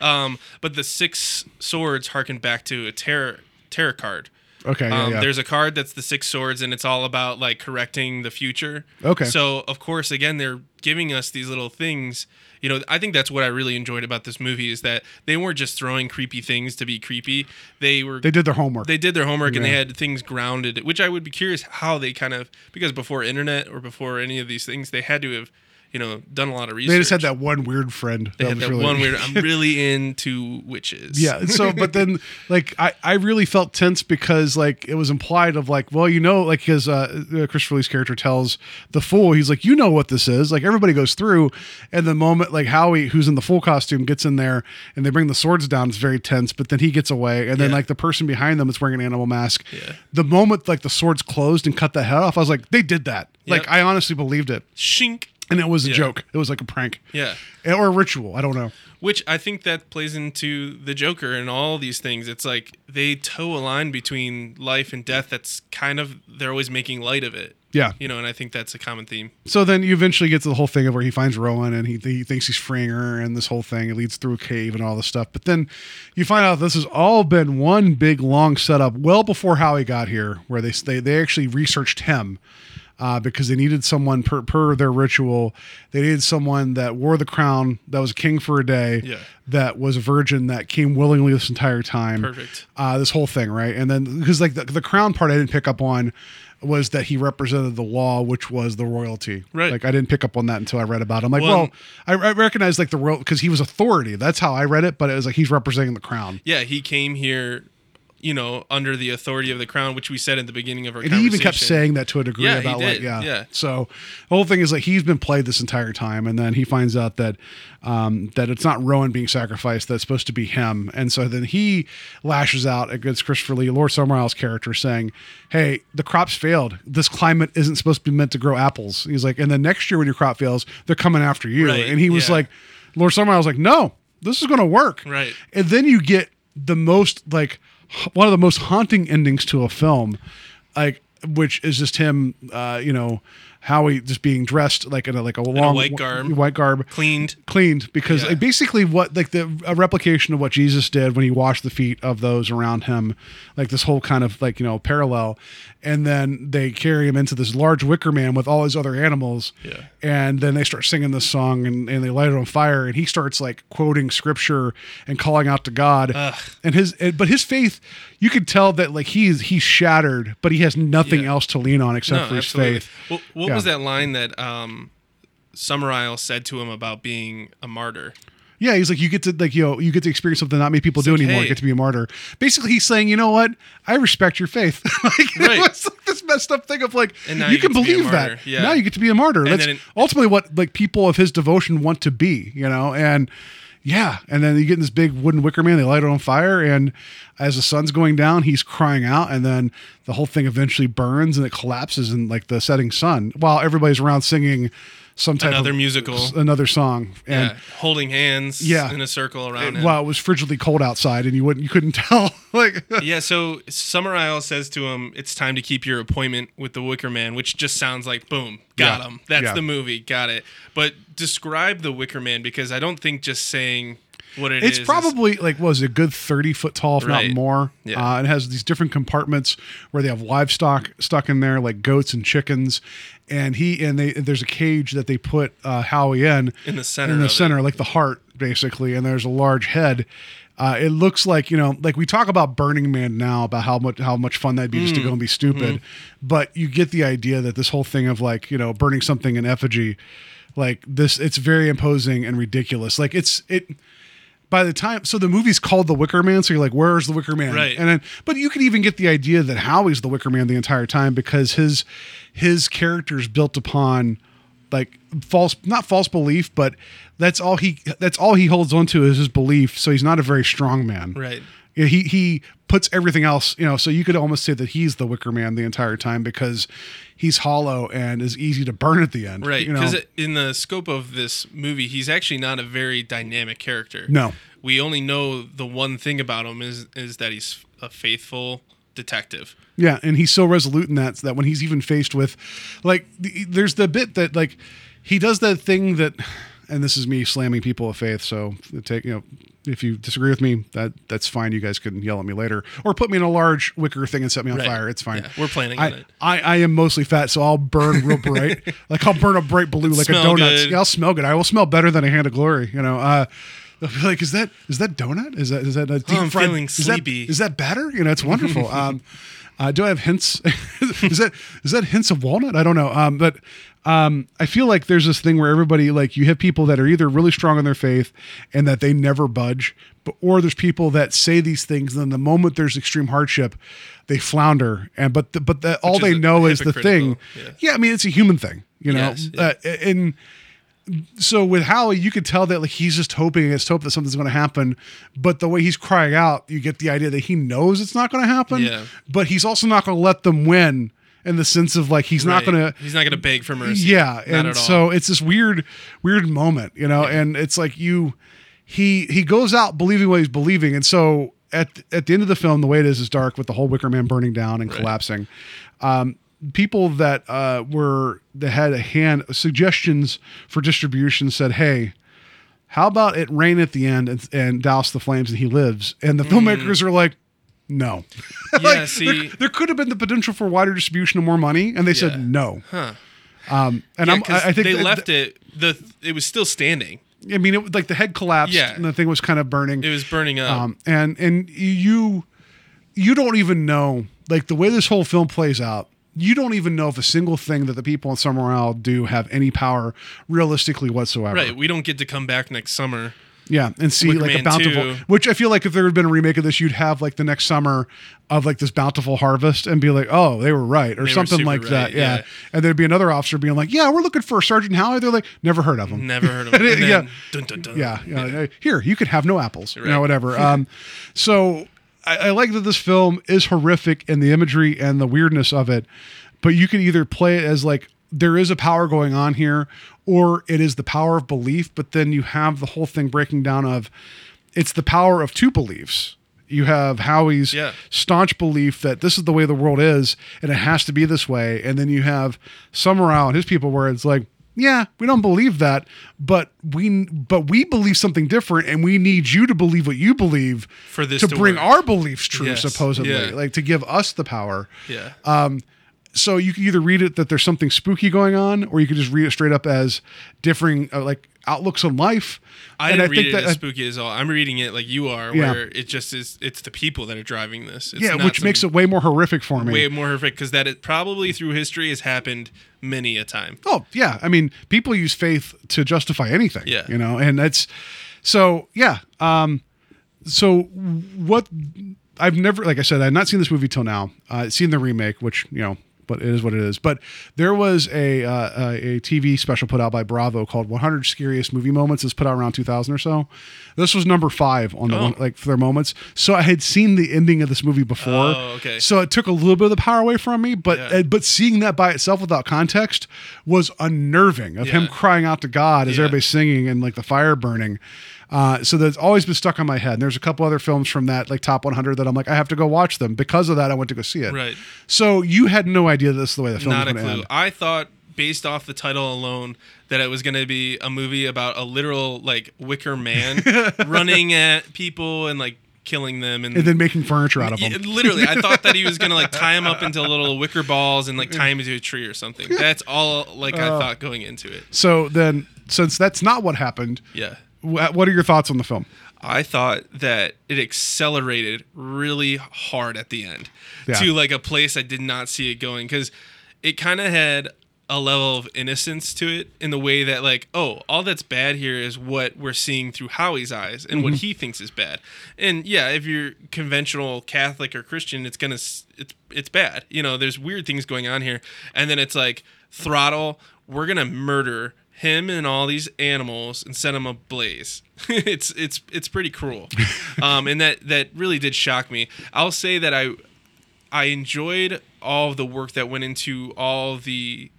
um, but the six swords harken back to a tarot tarot card. Okay. Yeah, Um, yeah. There's a card that's the six swords, and it's all about like correcting the future. Okay. So of course, again, they're giving us these little things. You know, I think that's what I really enjoyed about this movie is that they weren't just throwing creepy things to be creepy. They were they did their homework. they did their homework and they had things grounded, which I would be curious how they kind of because before internet or before any of these things, they had to have, you know, done a lot of research. they just had that one weird friend. They that had that really- one weird. I'm really into witches. Yeah. So, but then, like, I, I really felt tense because, like, it was implied of, like, well, you know, like, because uh, uh, Christopher Lee's character tells the fool, he's like, you know what this is. Like, everybody goes through. And the moment, like, Howie, who's in the full costume, gets in there and they bring the swords down, it's very tense. But then he gets away. And then, Yeah. like, the person behind them is wearing an animal mask. Yeah. The moment, like, the swords closed and cut the head off, I was like, they did that. Like, I honestly believed it. Shink. And it was a Yeah. joke. It was like a prank. Yeah. Or a ritual. I don't know. Which I think that plays into the Joker and all these things. It's like they toe a line between life and death that's kind of they're always making light of it. Yeah. You know, and I think that's a common theme. So then you eventually get to the whole thing of where he finds Rowan and he, he thinks he's freeing her and this whole thing. It leads through a cave and all this stuff. But then you find out this has all been one big long setup well before Howie got here, where they they, they actually researched him. Uh, because they needed someone per, per their ritual, they needed someone that wore the crown, that was king for a day, Yeah. that was a virgin, that came willingly this entire time. Perfect. Uh, this whole thing, right? And then because like the, the crown part, I didn't pick up on was that he represented the law, which was the royalty. Right. Like I didn't pick up on that until I read about. him. Like, Well- well, I, I recognize like the royal because he was authority. That's how I read it. But it was like he's representing the crown. Yeah, he came here, you know, under the authority of the crown, which we said at the beginning of our And he even kept saying that to a degree Yeah, about like yeah. Yeah. So the whole thing is like he's been played this entire time, and then he finds out that um, that it's not Rowan being sacrificed; that's supposed to be him. And so then he lashes out against Christopher Lee, Lord Summerisle's character, saying, "Hey, the crops failed. This climate isn't supposed to be meant to grow apples." He's like, and then next year when your crop fails, they're coming after you. Right, And he was yeah. like, Lord Summerisle's like, "No, this is going to work." Right. And then you get the most like one of the most haunting endings to a film, like which is just him, uh, you know, Howie just being dressed like in a like a long white garb. white garb, Cleaned. cleaned because Yeah. like, basically what like the a replication of what Jesus did when he washed the feet of those around him, like this whole kind of like you know parallel, and then they carry him into this large wicker man with all his other animals, Yeah. and then they start singing this song and, and they light it on fire and he starts like quoting scripture and calling out to God, and his and, but his faith, you could tell that like he's he's shattered, but he has nothing Yeah. else to lean on except No, for his absolutely. faith. Well, what Yeah. was that line that um, Summerisle said to him about being a martyr? Yeah, he's like, you get to like, you know, you get to experience something not many people do like, anymore. hey. Get to be a martyr. Basically, he's saying, you know what? I respect your faith. like, Right. it was like this messed up thing of like, And you, you can believe that. Yeah. Now you get to be a martyr. That's then it- ultimately what like people of his devotion want to be. You know, and yeah, and then you get in this big wooden wicker man. They light it on fire, and as the sun's going down, he's crying out, and then the whole thing eventually burns and it collapses in like the setting sun, while everybody's around singing some type Another of musical. another song, and yeah, holding hands Yeah. in a circle around him. well, it was frigidly cold outside, and you wouldn't, you couldn't tell. like, yeah, so Summerisle says to him, "It's time to keep your appointment with the Wicker Man," which just sounds like boom, got Yeah, him. That's yeah. the movie, got it. But describe the Wicker Man because I don't think just saying what it it's is probably like was it, a good thirty foot tall, if Right. not more. Yeah. Uh, it has these different compartments where they have livestock stuck in there, like goats and chickens. And he and they there's a cage that they put uh, Howie in In the center in the of it. center, like the heart, basically. And there's a large head. Uh, it looks like you know, like we talk about Burning Man now about how much how much fun that'd be just to Mm. go and be stupid, Mm-hmm. but you get the idea that this whole thing of like you know burning something in effigy, like this, it's very imposing and ridiculous. Like it's it by the time so the movie's called the wicker man so you're like where's the wicker man Right. and then but you could even get the idea that howie's the wicker man the entire time because his his character's built upon like false not false belief but that's all he that's all he holds on to is his belief so he's not a very strong man Right. Yeah, he he puts everything else you know so you could almost say that he's the wicker man the entire time because he's hollow and is easy to burn at the end Right, you know because in the scope of this movie, he's actually not a very dynamic character. No. we only know the one thing about him is is that he's a faithful detective. Yeah, and he's so resolute in that that when he's even faced with, like, the, there's the bit that like he does that thing that, and this is me slamming people of faith. So take you know, if you disagree with me, that that's fine. You guys can yell at me later or put me in a large wicker thing and set me on Right. fire. It's fine. Yeah, we're planning I, on it. I I am mostly fat, so I'll burn real bright. like I'll burn a bright blue like a donut. Yeah, I'll smell good. I will smell better than a hand of glory. You know. Uh, they'll be like, is that is that donut? Is that is that a deep I'm fried? feeling is that- sleepy. is that batter? You know, it's wonderful. um, uh, do I have hints? is that is that hints of walnut? I don't know. Um, but um, I feel like there's this thing where everybody like you have people that are either really strong in their faith and that they never budge, but or there's people that say these things and then the moment there's extreme hardship, they flounder. And but the, but the, all they know is the thing. hypocritical, Yeah. I mean it's a human thing, you know. Yes, yeah. Uh, and so with Howie, you could tell that like he's just hoping against hope that something's going to happen. But the way he's crying out, you get the idea that he knows it's not going to happen. Yeah. But he's also not going to let them win in the sense of like he's not going to. He's not to beg for mercy. Yeah, Not and so it's this weird, weird moment, you know. And it's like you, he he goes out believing what he's believing, and so at at the end of the film, the way it is is dark with the whole Wicker Man burning down and collapsing. Um, people that uh, were that had a hand suggestions for distribution said, "Hey, how about it rain at the end and, and douse the flames and he lives?" And the filmmakers are like, "No." Yeah, Like, see, there, there could have been the potential for wider distribution and more money, and they Yeah. said no. Huh. Um, and yeah, I I think they that- left it. The it was still standing. I mean, it, like the head collapsed, Yeah. and the thing was kind of burning. It was burning up. um, and and you you don't even know like the way this whole film plays out you don't even know if a single thing that the people in Summerisle do have any power realistically whatsoever. right. We don't get to come back next summer. Yeah, and see Wicker like a bountiful. 2. Which I feel like if there had been a remake of this, you'd have like the next summer of like this bountiful harvest and be like, oh, they were right, or They were something super like that. right, Yeah. yeah. and there'd be another officer being like, yeah, we're looking for Sergeant Howie. They're like, never heard of him. Never heard of it. And yeah. then, dun, dun, dun. Yeah, yeah. hey, Here, you could have no apples, you know, Right. whatever. Um, so I, I like that this film is horrific in the imagery and the weirdness of it, but you can either play it as like there is a power going on here, or it is the power of belief. But then you have the whole thing breaking down of it's the power of two beliefs. You have Howie's Yeah. staunch belief that this is the way the world is and it has to be this way. And then you have Summerisle and his people where it's like, yeah, we don't believe that, but we but we believe something different, and we need you to believe what you believe For this to, to bring work. our beliefs true, Yes, supposedly, yeah. like to give us the power. Yeah. Um, So you can either read it that there's something spooky going on, or you could just read it straight up as differing uh, like outlooks on life. I didn't read it that- as spooky as all. I'm reading it like you are, Yeah. where it just is. It's the people that are driving this. It's yeah, which makes it way more horrific for me. way more horrific because that it probably through history has happened many a time. Oh yeah, I mean, people use faith to justify anything. Yeah. you know, and that's so yeah. Um, so what? I've never, like I said, I've not seen this movie till now. Uh, seen the remake, which you know, but it is what it is. But there was a uh, a TV special put out by Bravo called 100 Scariest Movie Moments. It's put out around 2000 or so. This was number five on the Oh. one, like for their moments. So I had seen the ending of this movie before. Oh, okay. So it took a little bit of the power away from me, but Yeah. uh, but seeing that by itself without context was unnerving. Of him crying out to God as Yeah. everybody's singing and like the fire burning. Uh, so that's always been stuck on my head. And there's a couple other films from that like top 100 that I'm like I have to go watch them because of that. I went to go see it. Right. So you had no idea this is the way the film Not was a going to clue. end. I thought based off the title alone that it was going to be a movie about a literal like wicker man running at people and like killing them and, And then making furniture out of them. literally i thought that he was gonna like tie him up into little wicker balls and like tie him into a tree or something that's all like i thought going into it So then, since that's not what happened, yeah what are your thoughts on the film? I thought that it accelerated really hard at the end Yeah. to like a place I did not see it going because it kind of had a level of innocence to it in the way that like oh all that's bad here is what we're seeing through Howie's eyes and what mm-hmm. he thinks is bad and yeah if you're conventional Catholic or Christian it's gonna it's it's bad you know there's weird things going on here and then it's like throttle we're gonna murder him and all these animals and set them ablaze. it's it's it's pretty cruel, um, and that that really did shock me. I'll say that I I enjoyed all the work that went into all the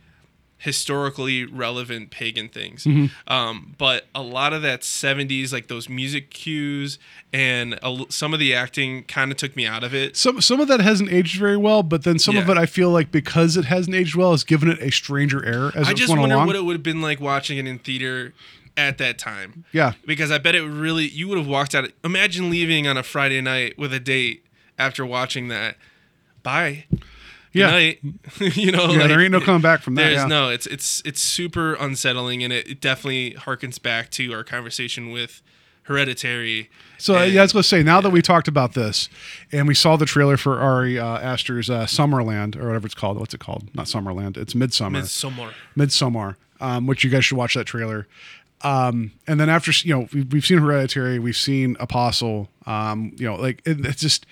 historically relevant pagan things. Um, but a lot of that 70s, like those music cues and a some of the acting kind of took me out of it. Some some of that hasn't aged very well, but then some of it I feel like because it hasn't aged well, has given it a stranger air as I just went wonder along. what it would have been like watching it in theater at that time. Yeah. Because I bet it really you would have walked out. Imagine leaving on a Friday night with a date after watching that. Bye. Yeah. Night. you know, Yeah, there ain't no coming back from that, There's yeah. no. It's it's it's super unsettling, and it, it definitely harkens back to our conversation with Hereditary. So and- yeah, I was to say now that we talked about this and we saw the trailer for Ari uh, Aster's uh, Summerland or whatever it's called. What's it called? Not Summerland. It's Midsummer. Midsommar. Midsummer. Um, which you guys should watch that trailer. Um, and then after you know we've, we've seen Hereditary, we've seen Apostle. Um, you know, like it, it's just.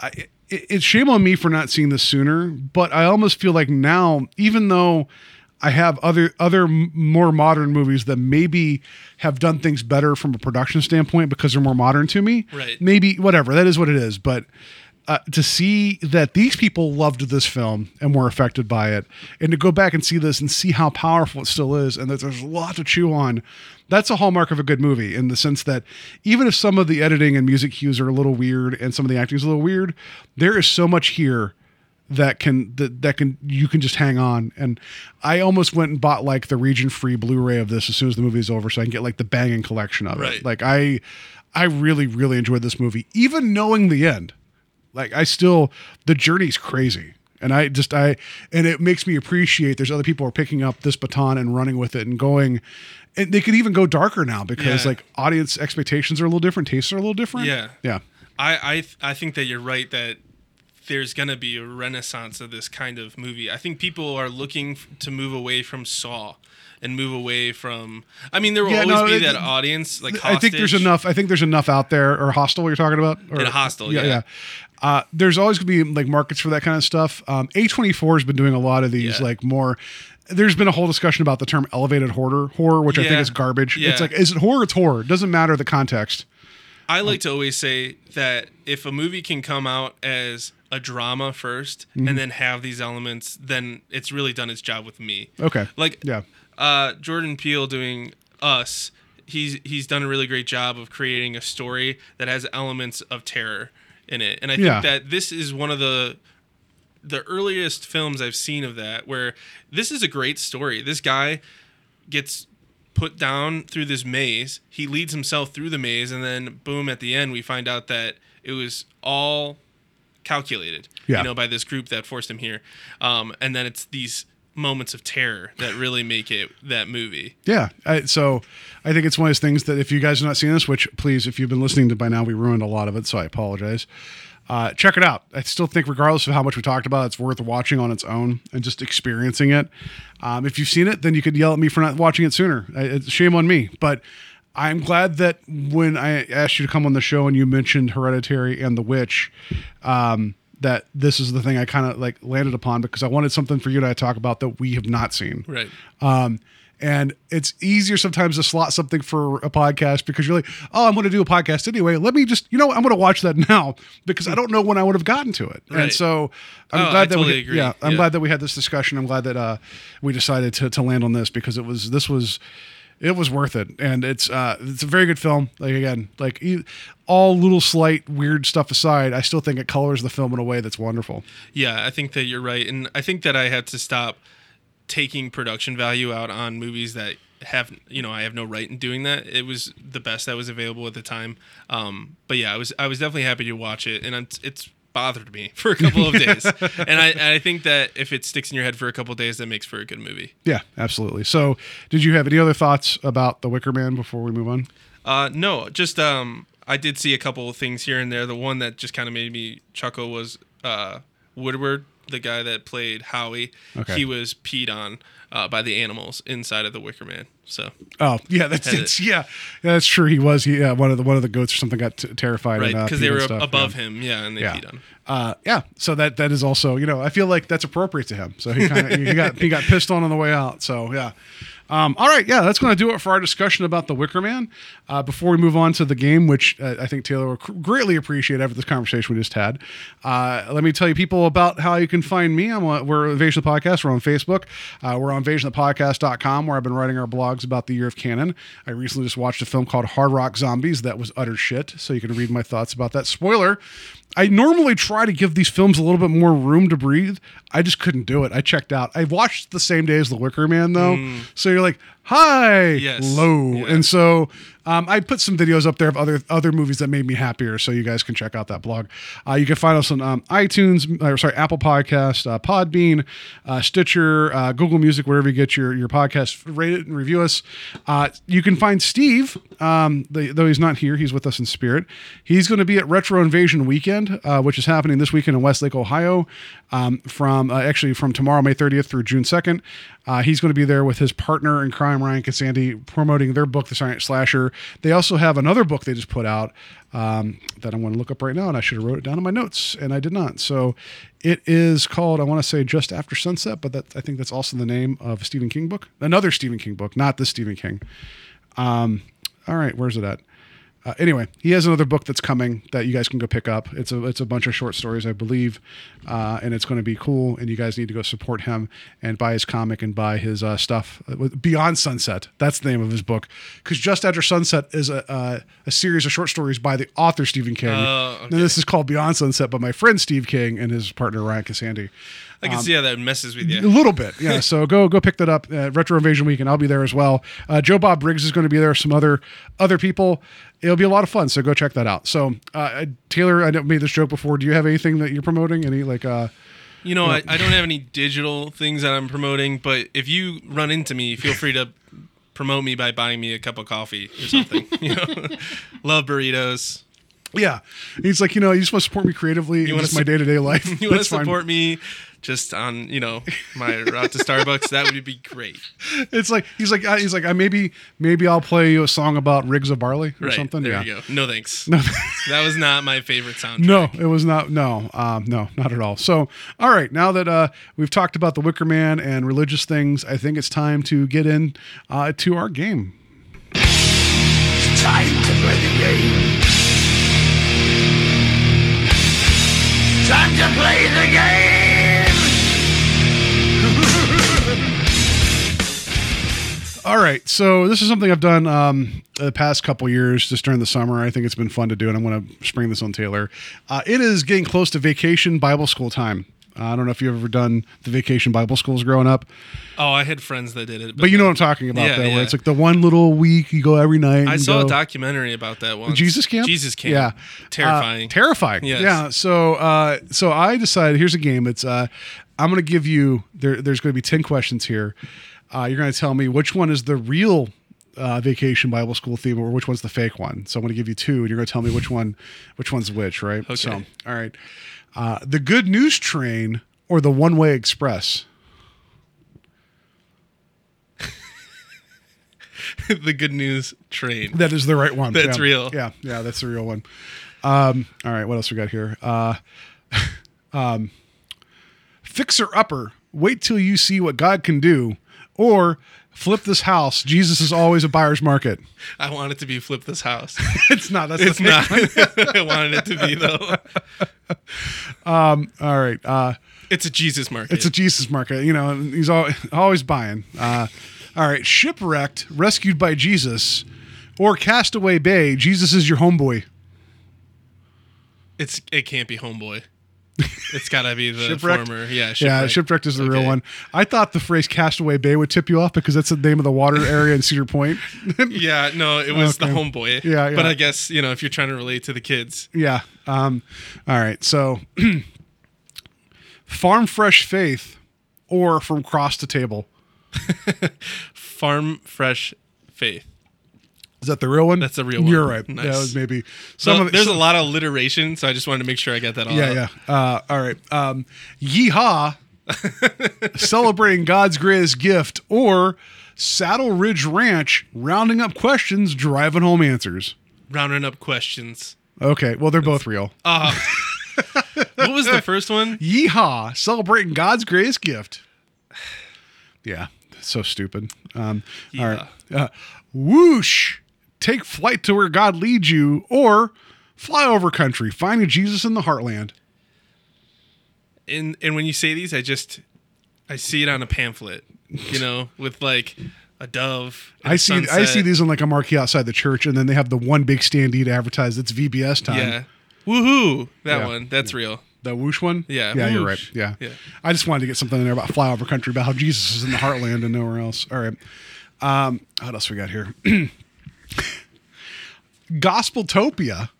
I, it, it's shame on me for not seeing this sooner, but I almost feel like now, even though I have other other more modern movies that maybe have done things better from a production standpoint because they're more modern to me. Right. Maybe whatever that is what it is, but uh, to see that these people loved this film and were affected by it, and to go back and see this and see how powerful it still is, and that there's a lot to chew on. That's a hallmark of a good movie in the sense that even if some of the editing and music cues are a little weird and some of the acting is a little weird, there is so much here that can that, that can you can just hang on and i almost went and bought like the region free blu-ray of this as soon as the movie's over so i can get like the banging collection of Right. it like i i really really enjoyed this movie even knowing the end like i still the journey's crazy and i just i and it makes me appreciate there's other people are picking up this baton and running with it and going and they could even go darker now because Yeah. like audience expectations are a little different tastes are a little different Yeah. yeah I I th- I think that you're right that there's gonna be a renaissance of this kind of movie. I think people are looking f- to move away from Saw and move away from. I mean, there will Yeah, always no, be it- that audience like I think there's enough. I think there's enough out there, or Hostel. You're talking about, or And Hostel, yeah. Uh, there's always gonna be like markets for that kind of stuff. Um, A24 has been doing a lot of these, Yeah. like more. There's been a whole discussion about the term elevated horror, horror, which I think is garbage. Yeah. It's like, is it horror? It's horror. It doesn't matter the context. I like to always say that if a movie can come out as a drama 1st Mhm. and then have these elements, then it's really done its job with me. Okay. Like Yeah. uh, Jordan Peele doing Us, he's he's done a really great job of creating a story that has elements of terror in it, and I think Yeah. that this is one of the the earliest films I've seen of that where this is a great story. This guy gets put down through this maze. He leads himself through the maze, and then boom, at the end, we find out that it was all calculated. Yeah. You know, by this group that forced him here. Um, and then it's these moments of terror that really make it that movie. Yeah. I, so I think it's one of those things that if you guys have not seen this, which please, if you've been listening to by now, we ruined a lot of it, so I apologize. Uh, check it out. I still think, regardless of how much we talked about, it's worth watching on its own and just experiencing it. Um, if you've seen it, then you could yell at me for not watching it sooner. I, it's shame on me, but I'm glad that when I asked you to come on the show and you mentioned Hereditary and The Witch, um, that this is the thing I kind of like landed upon because I wanted something for you and I to talk about that we have not seen. Right. Um, and it's easier sometimes to slot something for a podcast because you're like, oh, I'm going to do a podcast anyway. Let me just, you know. I'm going to watch that now because I don't know when I would have gotten to it. And so I'm Oh, glad I that totally we, agree. yeah, I'm Yeah. glad that we had this discussion. I'm glad that uh, we decided to to land on this because it was this was it was worth it. And it's uh it's a very good film. Like again like all little slight weird stuff aside i still think it colors the film in a way that's wonderful. Yeah, I think that you're right, and I think that I had to stop taking production value out on movies that have you know I have no right in doing that. It was the best that was available at the time. Um, but yeah, I was I was definitely happy to watch it, and it's bothered me for a couple of days. and I and I think that if it sticks in your head for a couple of days, that makes for a good movie. yeah absolutely so did you have any other thoughts about the wicker man before we move on Uh, no, just um, I did see a couple of things here and there. The one that just kind of made me chuckle was uh, Woodward, the guy that played Howie. Okay. He was peed on uh, by the animals inside of the Wicker Man. So Oh yeah, that's it. yeah, yeah, that's true. He was he, yeah one of the one of the goats or something got t- terrified right and, uh, because they were stuff, above yeah. him, yeah, and they Yeah. peed on him. Uh, yeah, so that that is also you know I feel like that's appropriate to him. So he kind of he got he got pissed on on the way out. So yeah. Um, all right, yeah, that's going to do it for our discussion about the Wicker Man. Uh, before we move on to the game, which uh, I think Taylor will cr- greatly appreciate after this conversation we just had, uh, let me tell you people about how you can find me. I'm we're Invasion of the Podcast. We're on Facebook. Uh, we're on invasionofthepodcast.com where I've been writing our blogs about the year of Cannon. I recently just watched a film called Hard Rock Zombies that was utter shit, so you can read my thoughts about that. Spoiler. I normally try to give these films a little bit more room to breathe. I just couldn't do it. I checked out. I watched the same day as The Wicker Man, though. So you're like, hi, Yes. low. And so um, I put some videos up there of other other movies that made me happier, so you guys can check out that blog. Uh, you can find us on um, iTunes, or sorry, Apple Podcast, uh, Podbean, uh, Stitcher, uh, Google Music, wherever you get your your podcast. Rate it and review us. Uh, you can find Steve, um, the, though he's not here, he's with us in spirit. He's going to be at Retro Invasion Weekend, uh, which is happening this weekend in Westlake, Ohio, um, from uh, actually from tomorrow, May 30th through June 2nd. Uh, he's going to be there with his partner in crime, Ryan Cassandi, promoting their book, The Science Slasher. They also have another book they just put out um, that I'm going to look up right now, and I should have wrote it down in my notes, and I did not. So it is called, I want to say Just After Sunset, but that I think that's also the name of a Stephen King book. Another Stephen King book, not this Stephen King. Um, all right, where's it at? Uh, anyway, he has another book that's coming that you guys can go pick up. It's a it's a bunch of short stories, I believe, uh, and it's going to be cool. And you guys need to go support him and buy his comic and buy his uh, stuff. Beyond Sunset, that's the name of his book. Because Just After Sunset is a uh, a series of short stories by the author Stephen King. Oh, okay. Now this is called Beyond Sunset by my friend Steve King and his partner Ryan Cassandi. I can see how that messes with you. A little bit, yeah. so go go pick that up at Retro Invasion Week, and I'll be there as well. Uh, Joe Bob Briggs is going to be there. Some other other people. It'll be a lot of fun. So go check that out. So uh, Taylor, I made this joke before. Do you have anything that you're promoting? Any like? uh You know, I, I don't have any digital things that I'm promoting, but if you run into me, feel free to promote me by buying me a cup of coffee or something. you know, love burritos. Yeah, he's like, you know, you just want to support me creatively. You wanna my day to day life. You want to That's fine. support me just on you know my route to Starbucks? That would be great. It's like he's like uh, he's like I maybe maybe I'll play you a song about rigs of barley or Right something. there yeah. you go. No thanks. No. that was not my favorite soundtrack. No, it was not. No, um, no, not at all. So, all right, now that uh, we've talked about the Wicker Man and religious things, I think it's time to get in uh, to our game. Time to play the game. Time to play the game. All right, so this is something I've done um, the past couple years, just during the summer. I think it's been fun to do, and I'm going to spring this on Taylor. Uh, it is getting close to vacation Bible school time. Uh, I don't know if you've ever done the vacation Bible schools growing up, Oh, I had friends that did it, but you know what I'm talking about, Yeah, though, where yeah. it's like the one little week you go every night. I and saw go- a documentary about that one. Jesus camp. Jesus camp. Yeah, Terrifying. Uh, terrifying. Yes. Yeah. So, uh, so I decided here's a game. It's uh, I'm going to give you there. There's going to be ten questions here. Uh, you're going to tell me which one is the real uh, vacation Bible school theme or which one's the fake one. So I'm going to give you two, and you're going to tell me which one, which one's which. Right. Okay. So, all right. Uh, the Good News Train or the One Way Express. the good news train. That is the right one. That's Yeah. real. Yeah, yeah, that's the real one. Um, all right, what else we got here? Uh, um, fixer upper. Wait till you see what God can do, or flip this house. Jesus is always a buyer's market. I want it to be flip this house. It's not. That's It's the not. I wanted it to be though. Um. All right. Uh, It's a Jesus market. it's a Jesus market. You know, he's al- always buying. Uh, all right. Shipwrecked, rescued by Jesus, or Castaway Bay. Jesus is your homeboy. It's it can't be homeboy. It's got to be the Shipwrecked? former. Yeah, Yeah, shipwrecked is the real one. I thought the phrase "Castaway Bay" would tip you off because that's the name of the water area in Cedar Point. Yeah, no, it was Okay. the homeboy. Yeah, yeah. But I guess you know if you're trying to relate to the kids, yeah. Um, all right. So, farm fresh faith, or from cross to table. farm fresh faith. Is that the real one? That's the real one. You're right. Nice. That was maybe So some of the, there's some- a lot of alliteration, so I just wanted to make sure I got that all. Yeah, out. yeah. Uh, all right. Um, yeehaw! celebrating God's greatest gift, or Saddle Ridge Ranch, rounding up questions, driving home answers. Rounding up questions. Okay. Well, they're both real. Uh, what was the first one? Yeehaw! Celebrating God's greatest gift. Yeah, so stupid. Um, all right. Uh, whoosh! Take flight to where God leads you, or fly over country, finding Jesus in the heartland. And and when you say these, I just I see it on a pamphlet, you know, with like a dove. I see. I see these on like a marquee outside the church, and then they have the one big standee to advertise. It's VBS time. Yeah. Woohoo! That Yeah. one. That's real. The whoosh one? Yeah, Yeah, you're right. Yeah. Yeah. I just wanted to get something in there about flyover country, about how Jesus is in the heartland and nowhere else. All right. Um, what else we got here? Gospeltopia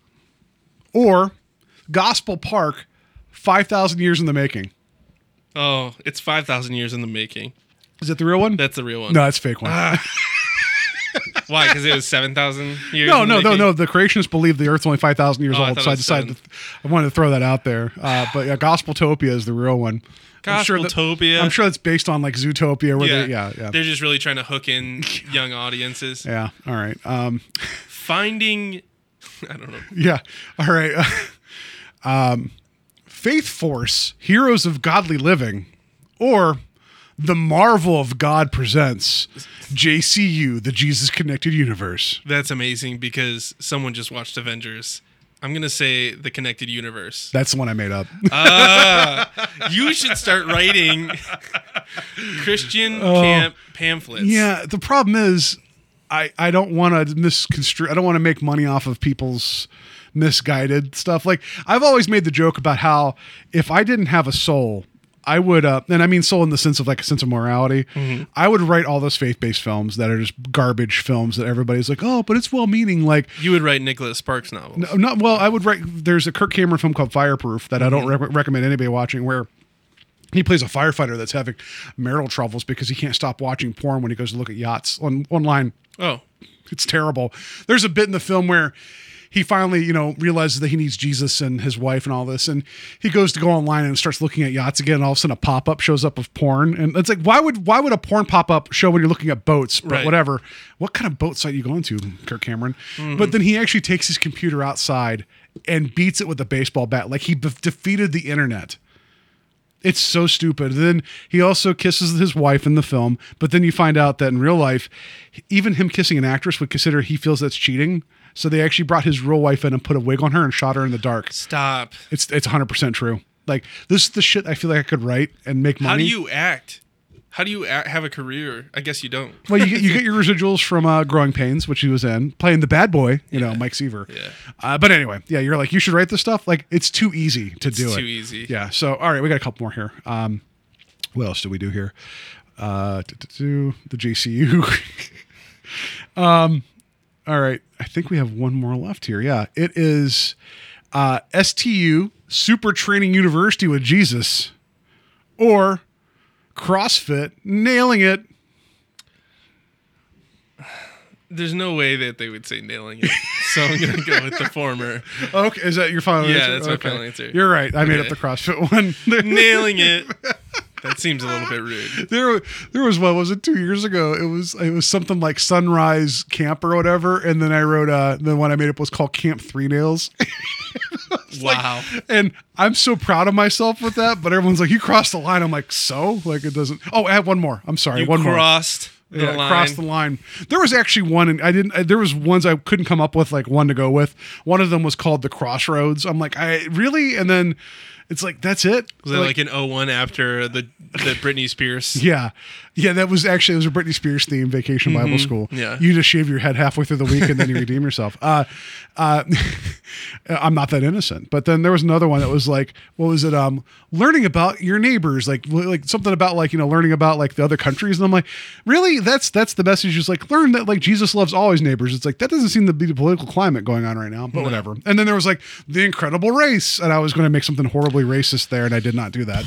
or Gospel Park, 5,000 years in the making. Oh, it's five thousand years in the making. Is it the real one? That's the real one. no, that's fake one. Why? Because it was seven thousand years. no, no, no, no. The creationists believe the Earth's only 5,000 years Oh, old, thought so I decided I wanted to throw that out there. Uh, but yeah, Gospeltopia is the real one. I'm sure that- I'm sure that's based on like Zootopia. Where Yeah, they, yeah, yeah. They're just really trying to hook in young audiences. Yeah. All right. Um, Finding, I don't know. yeah. All right. um, Faith Force, Heroes of Godly Living, or the marvel of God presents JCU, the Jesus Connected Universe. That's amazing because someone just watched Avengers. I'm gonna say the connected universe. That's the one I made up. Ah, you should start writing Christian camp pamphlets. Oh. yeah, the problem is, I I don't want to misconstrue. I don't want to make money off of people's misguided stuff. Like I've always made the joke about how if I didn't have a soul. I would, uh, and I mean soul in the sense of like a sense of morality. I would write all those faith-based films that are just garbage films that everybody's like, oh, but it's well-meaning. Like, You would write Nicholas Sparks novels. No, not well. I would write. There's a Kirk Cameron film called Fireproof that I don't Mm-hmm. recommend anybody watching. Where he plays a firefighter that's having marital troubles because he can't stop watching porn when he goes to look at yachts on online. Oh, It's terrible. There's a bit in the film where he finally, you know, realizes that he needs Jesus and his wife and all this, and he goes to go online and starts looking at yachts again. And all of a sudden, a pop up shows up of porn, and it's like, why would why would a porn pop up show when you're looking at boats? But Right. whatever. What kind of boat site are you going to, Kirk Cameron? Mm-hmm. But then he actually takes his computer outside and beats it with a baseball bat, like he be- defeated the internet. It's so stupid. Then he also kisses his wife in the film, but then you find out that in real life, even him kissing an actress would consider he feels that's cheating. So they actually brought his real wife in and put a wig on her and shot her in the dark. stop. It's it's 100% true. Like this is the shit I feel like I could write and make money. How do you act? How do you act, have a career? I guess you don't. Well, you get you get your residuals from uh, Growing Pains, which he was in, playing the bad boy, you know, Mike Seaver. Yeah. Uh, but anyway, yeah, you're like you should write this stuff. Like it's too easy to do it. too easy. Yeah. So all right, we got a couple more here. Um, what else do we do here? Uh, the JCU. um, all right, I think we have one more left here. Yeah, it is uh, STU Super Training University with Jesus, or CrossFit nailing it. There's no way that they would say nailing it. so I'm gonna go with the former. Okay, is that your final Yeah, answer? Yeah, that's my Okay. final answer. You're right. I made up the CrossFit one. nailing it. That seems a little bit rude. there, there was what was it two years ago? It was it was something like Sunrise Camp or whatever, and then I wrote uh the one I made up was called Camp Three Nails. Wow. and I'm so proud of myself with that, but everyone's like, "You crossed the line." I'm like, "So?" Like it doesn't. Oh, I have one more. I'm sorry, you one more. crossed the yeah, line. crossed the line. There was actually one, and I didn't. uh, There was ones I couldn't come up with, like one to go with. One of them was called the Crossroads. I'm like, I really, and then it's like that's it. Was it like, an 01 after the the Britney Spears? Yeah, yeah. That was actually it was a Britney Spears theme Vacation Bible School. Mm-hmm. yeah. you just shave your head halfway through the week and then you redeem yourself. Uh, uh, I'm not that innocent. But then there was another one that was like, what was it? Um, learning about your neighbors, like like something about like you know learning about like the other countries. And I'm like, really? That's that's the message. Is like learn that like Jesus loves all his neighbors. It's like that doesn't seem to be the political climate going on right now. But whatever. And then there was like the incredible race, and I was going to make something horribly racist there, and I did not do that.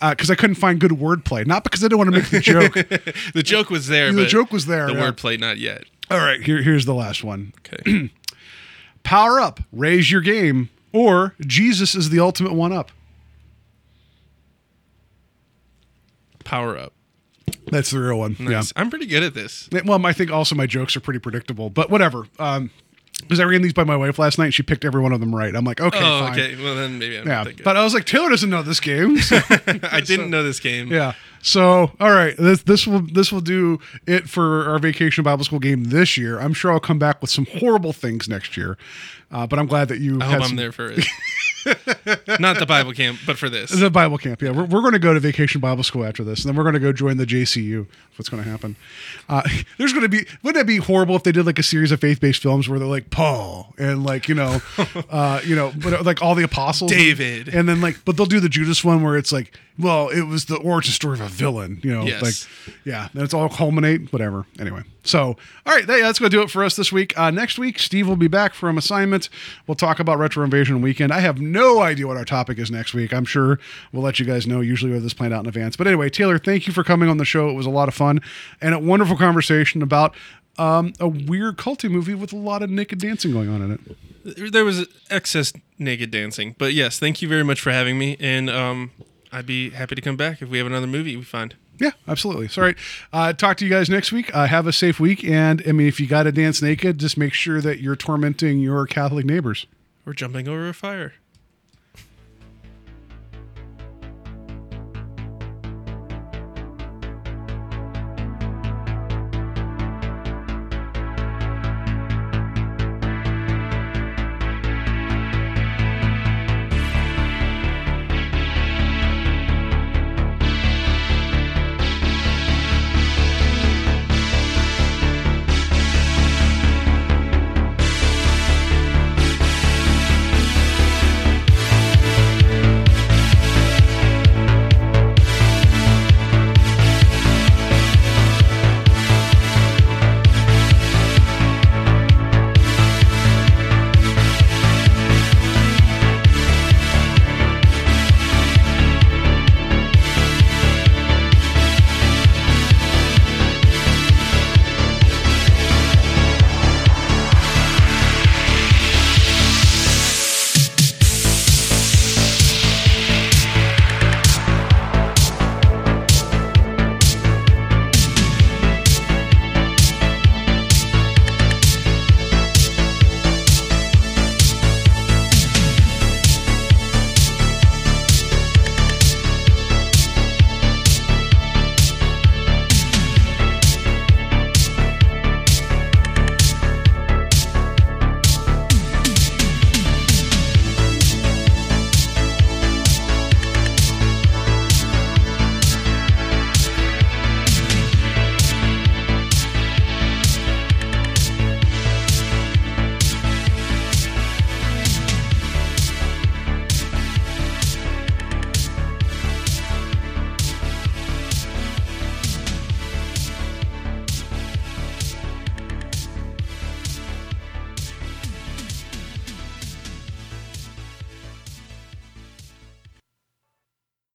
Because I couldn't find good wordplay, not because I didn't want to make the joke. The joke was there. The joke was there, The yeah. wordplay not yet. All right, here, here's the last one. Okay. Power up, raise your game, or Jesus is the ultimate one up. Power up. That's the real one. Nice. I'm pretty good at this. Well, I think also my jokes are pretty predictable, but whatever. Um, because I ran these by my wife last night, and she picked every one of them right. I'm like, okay, oh, fine. okay. Well, then maybe I'm Yeah, not that good. but I was like, Taylor doesn't know this game. so- I didn't know this game. yeah. So, all right, this this will this will do it for our vacation Bible school game this year. I'm sure I'll come back with some horrible things next year, uh, but I'm glad that you. I had hope I'm some- there for it. not the Bible camp, but for this. The Bible camp, yeah. We're, we're going to go to Vacation Bible School after this, and then we're going to go join the JCU. That's what's going to happen. Uh, there's going to be, wouldn't that be horrible if they did like a series of faith based films where they're like Paul and like you know, uh, you know, but like all the apostles, David. and then like, but they'll do the Judas one where it's like, well, it was the origin story of a villain, you know, Yes. like yeah, then it's all culminate, whatever. Anyway, so all right, that- that's going to do it for us this week. Uh, next week, Steve will be back from assignment. We'll talk about Retro Invasion Weekend. I have no idea what our topic is next week. I'm sure we'll let you guys know. Usually, we have this planned out in advance. But anyway, Taylor, thank you for coming on the show. It was a lot of fun and a wonderful conversation about um, a weird culty movie with a lot of naked dancing going on in it. There was excess naked dancing, but yes, thank you very much for having me, and um, I'd be happy to come back if we have another movie we find. Yeah, absolutely. So, all right. Uh, talk to you guys next week. Uh, have a safe week. And I mean, if you got to dance naked, just make sure that you're tormenting your Catholic neighbors. We're jumping over a fire.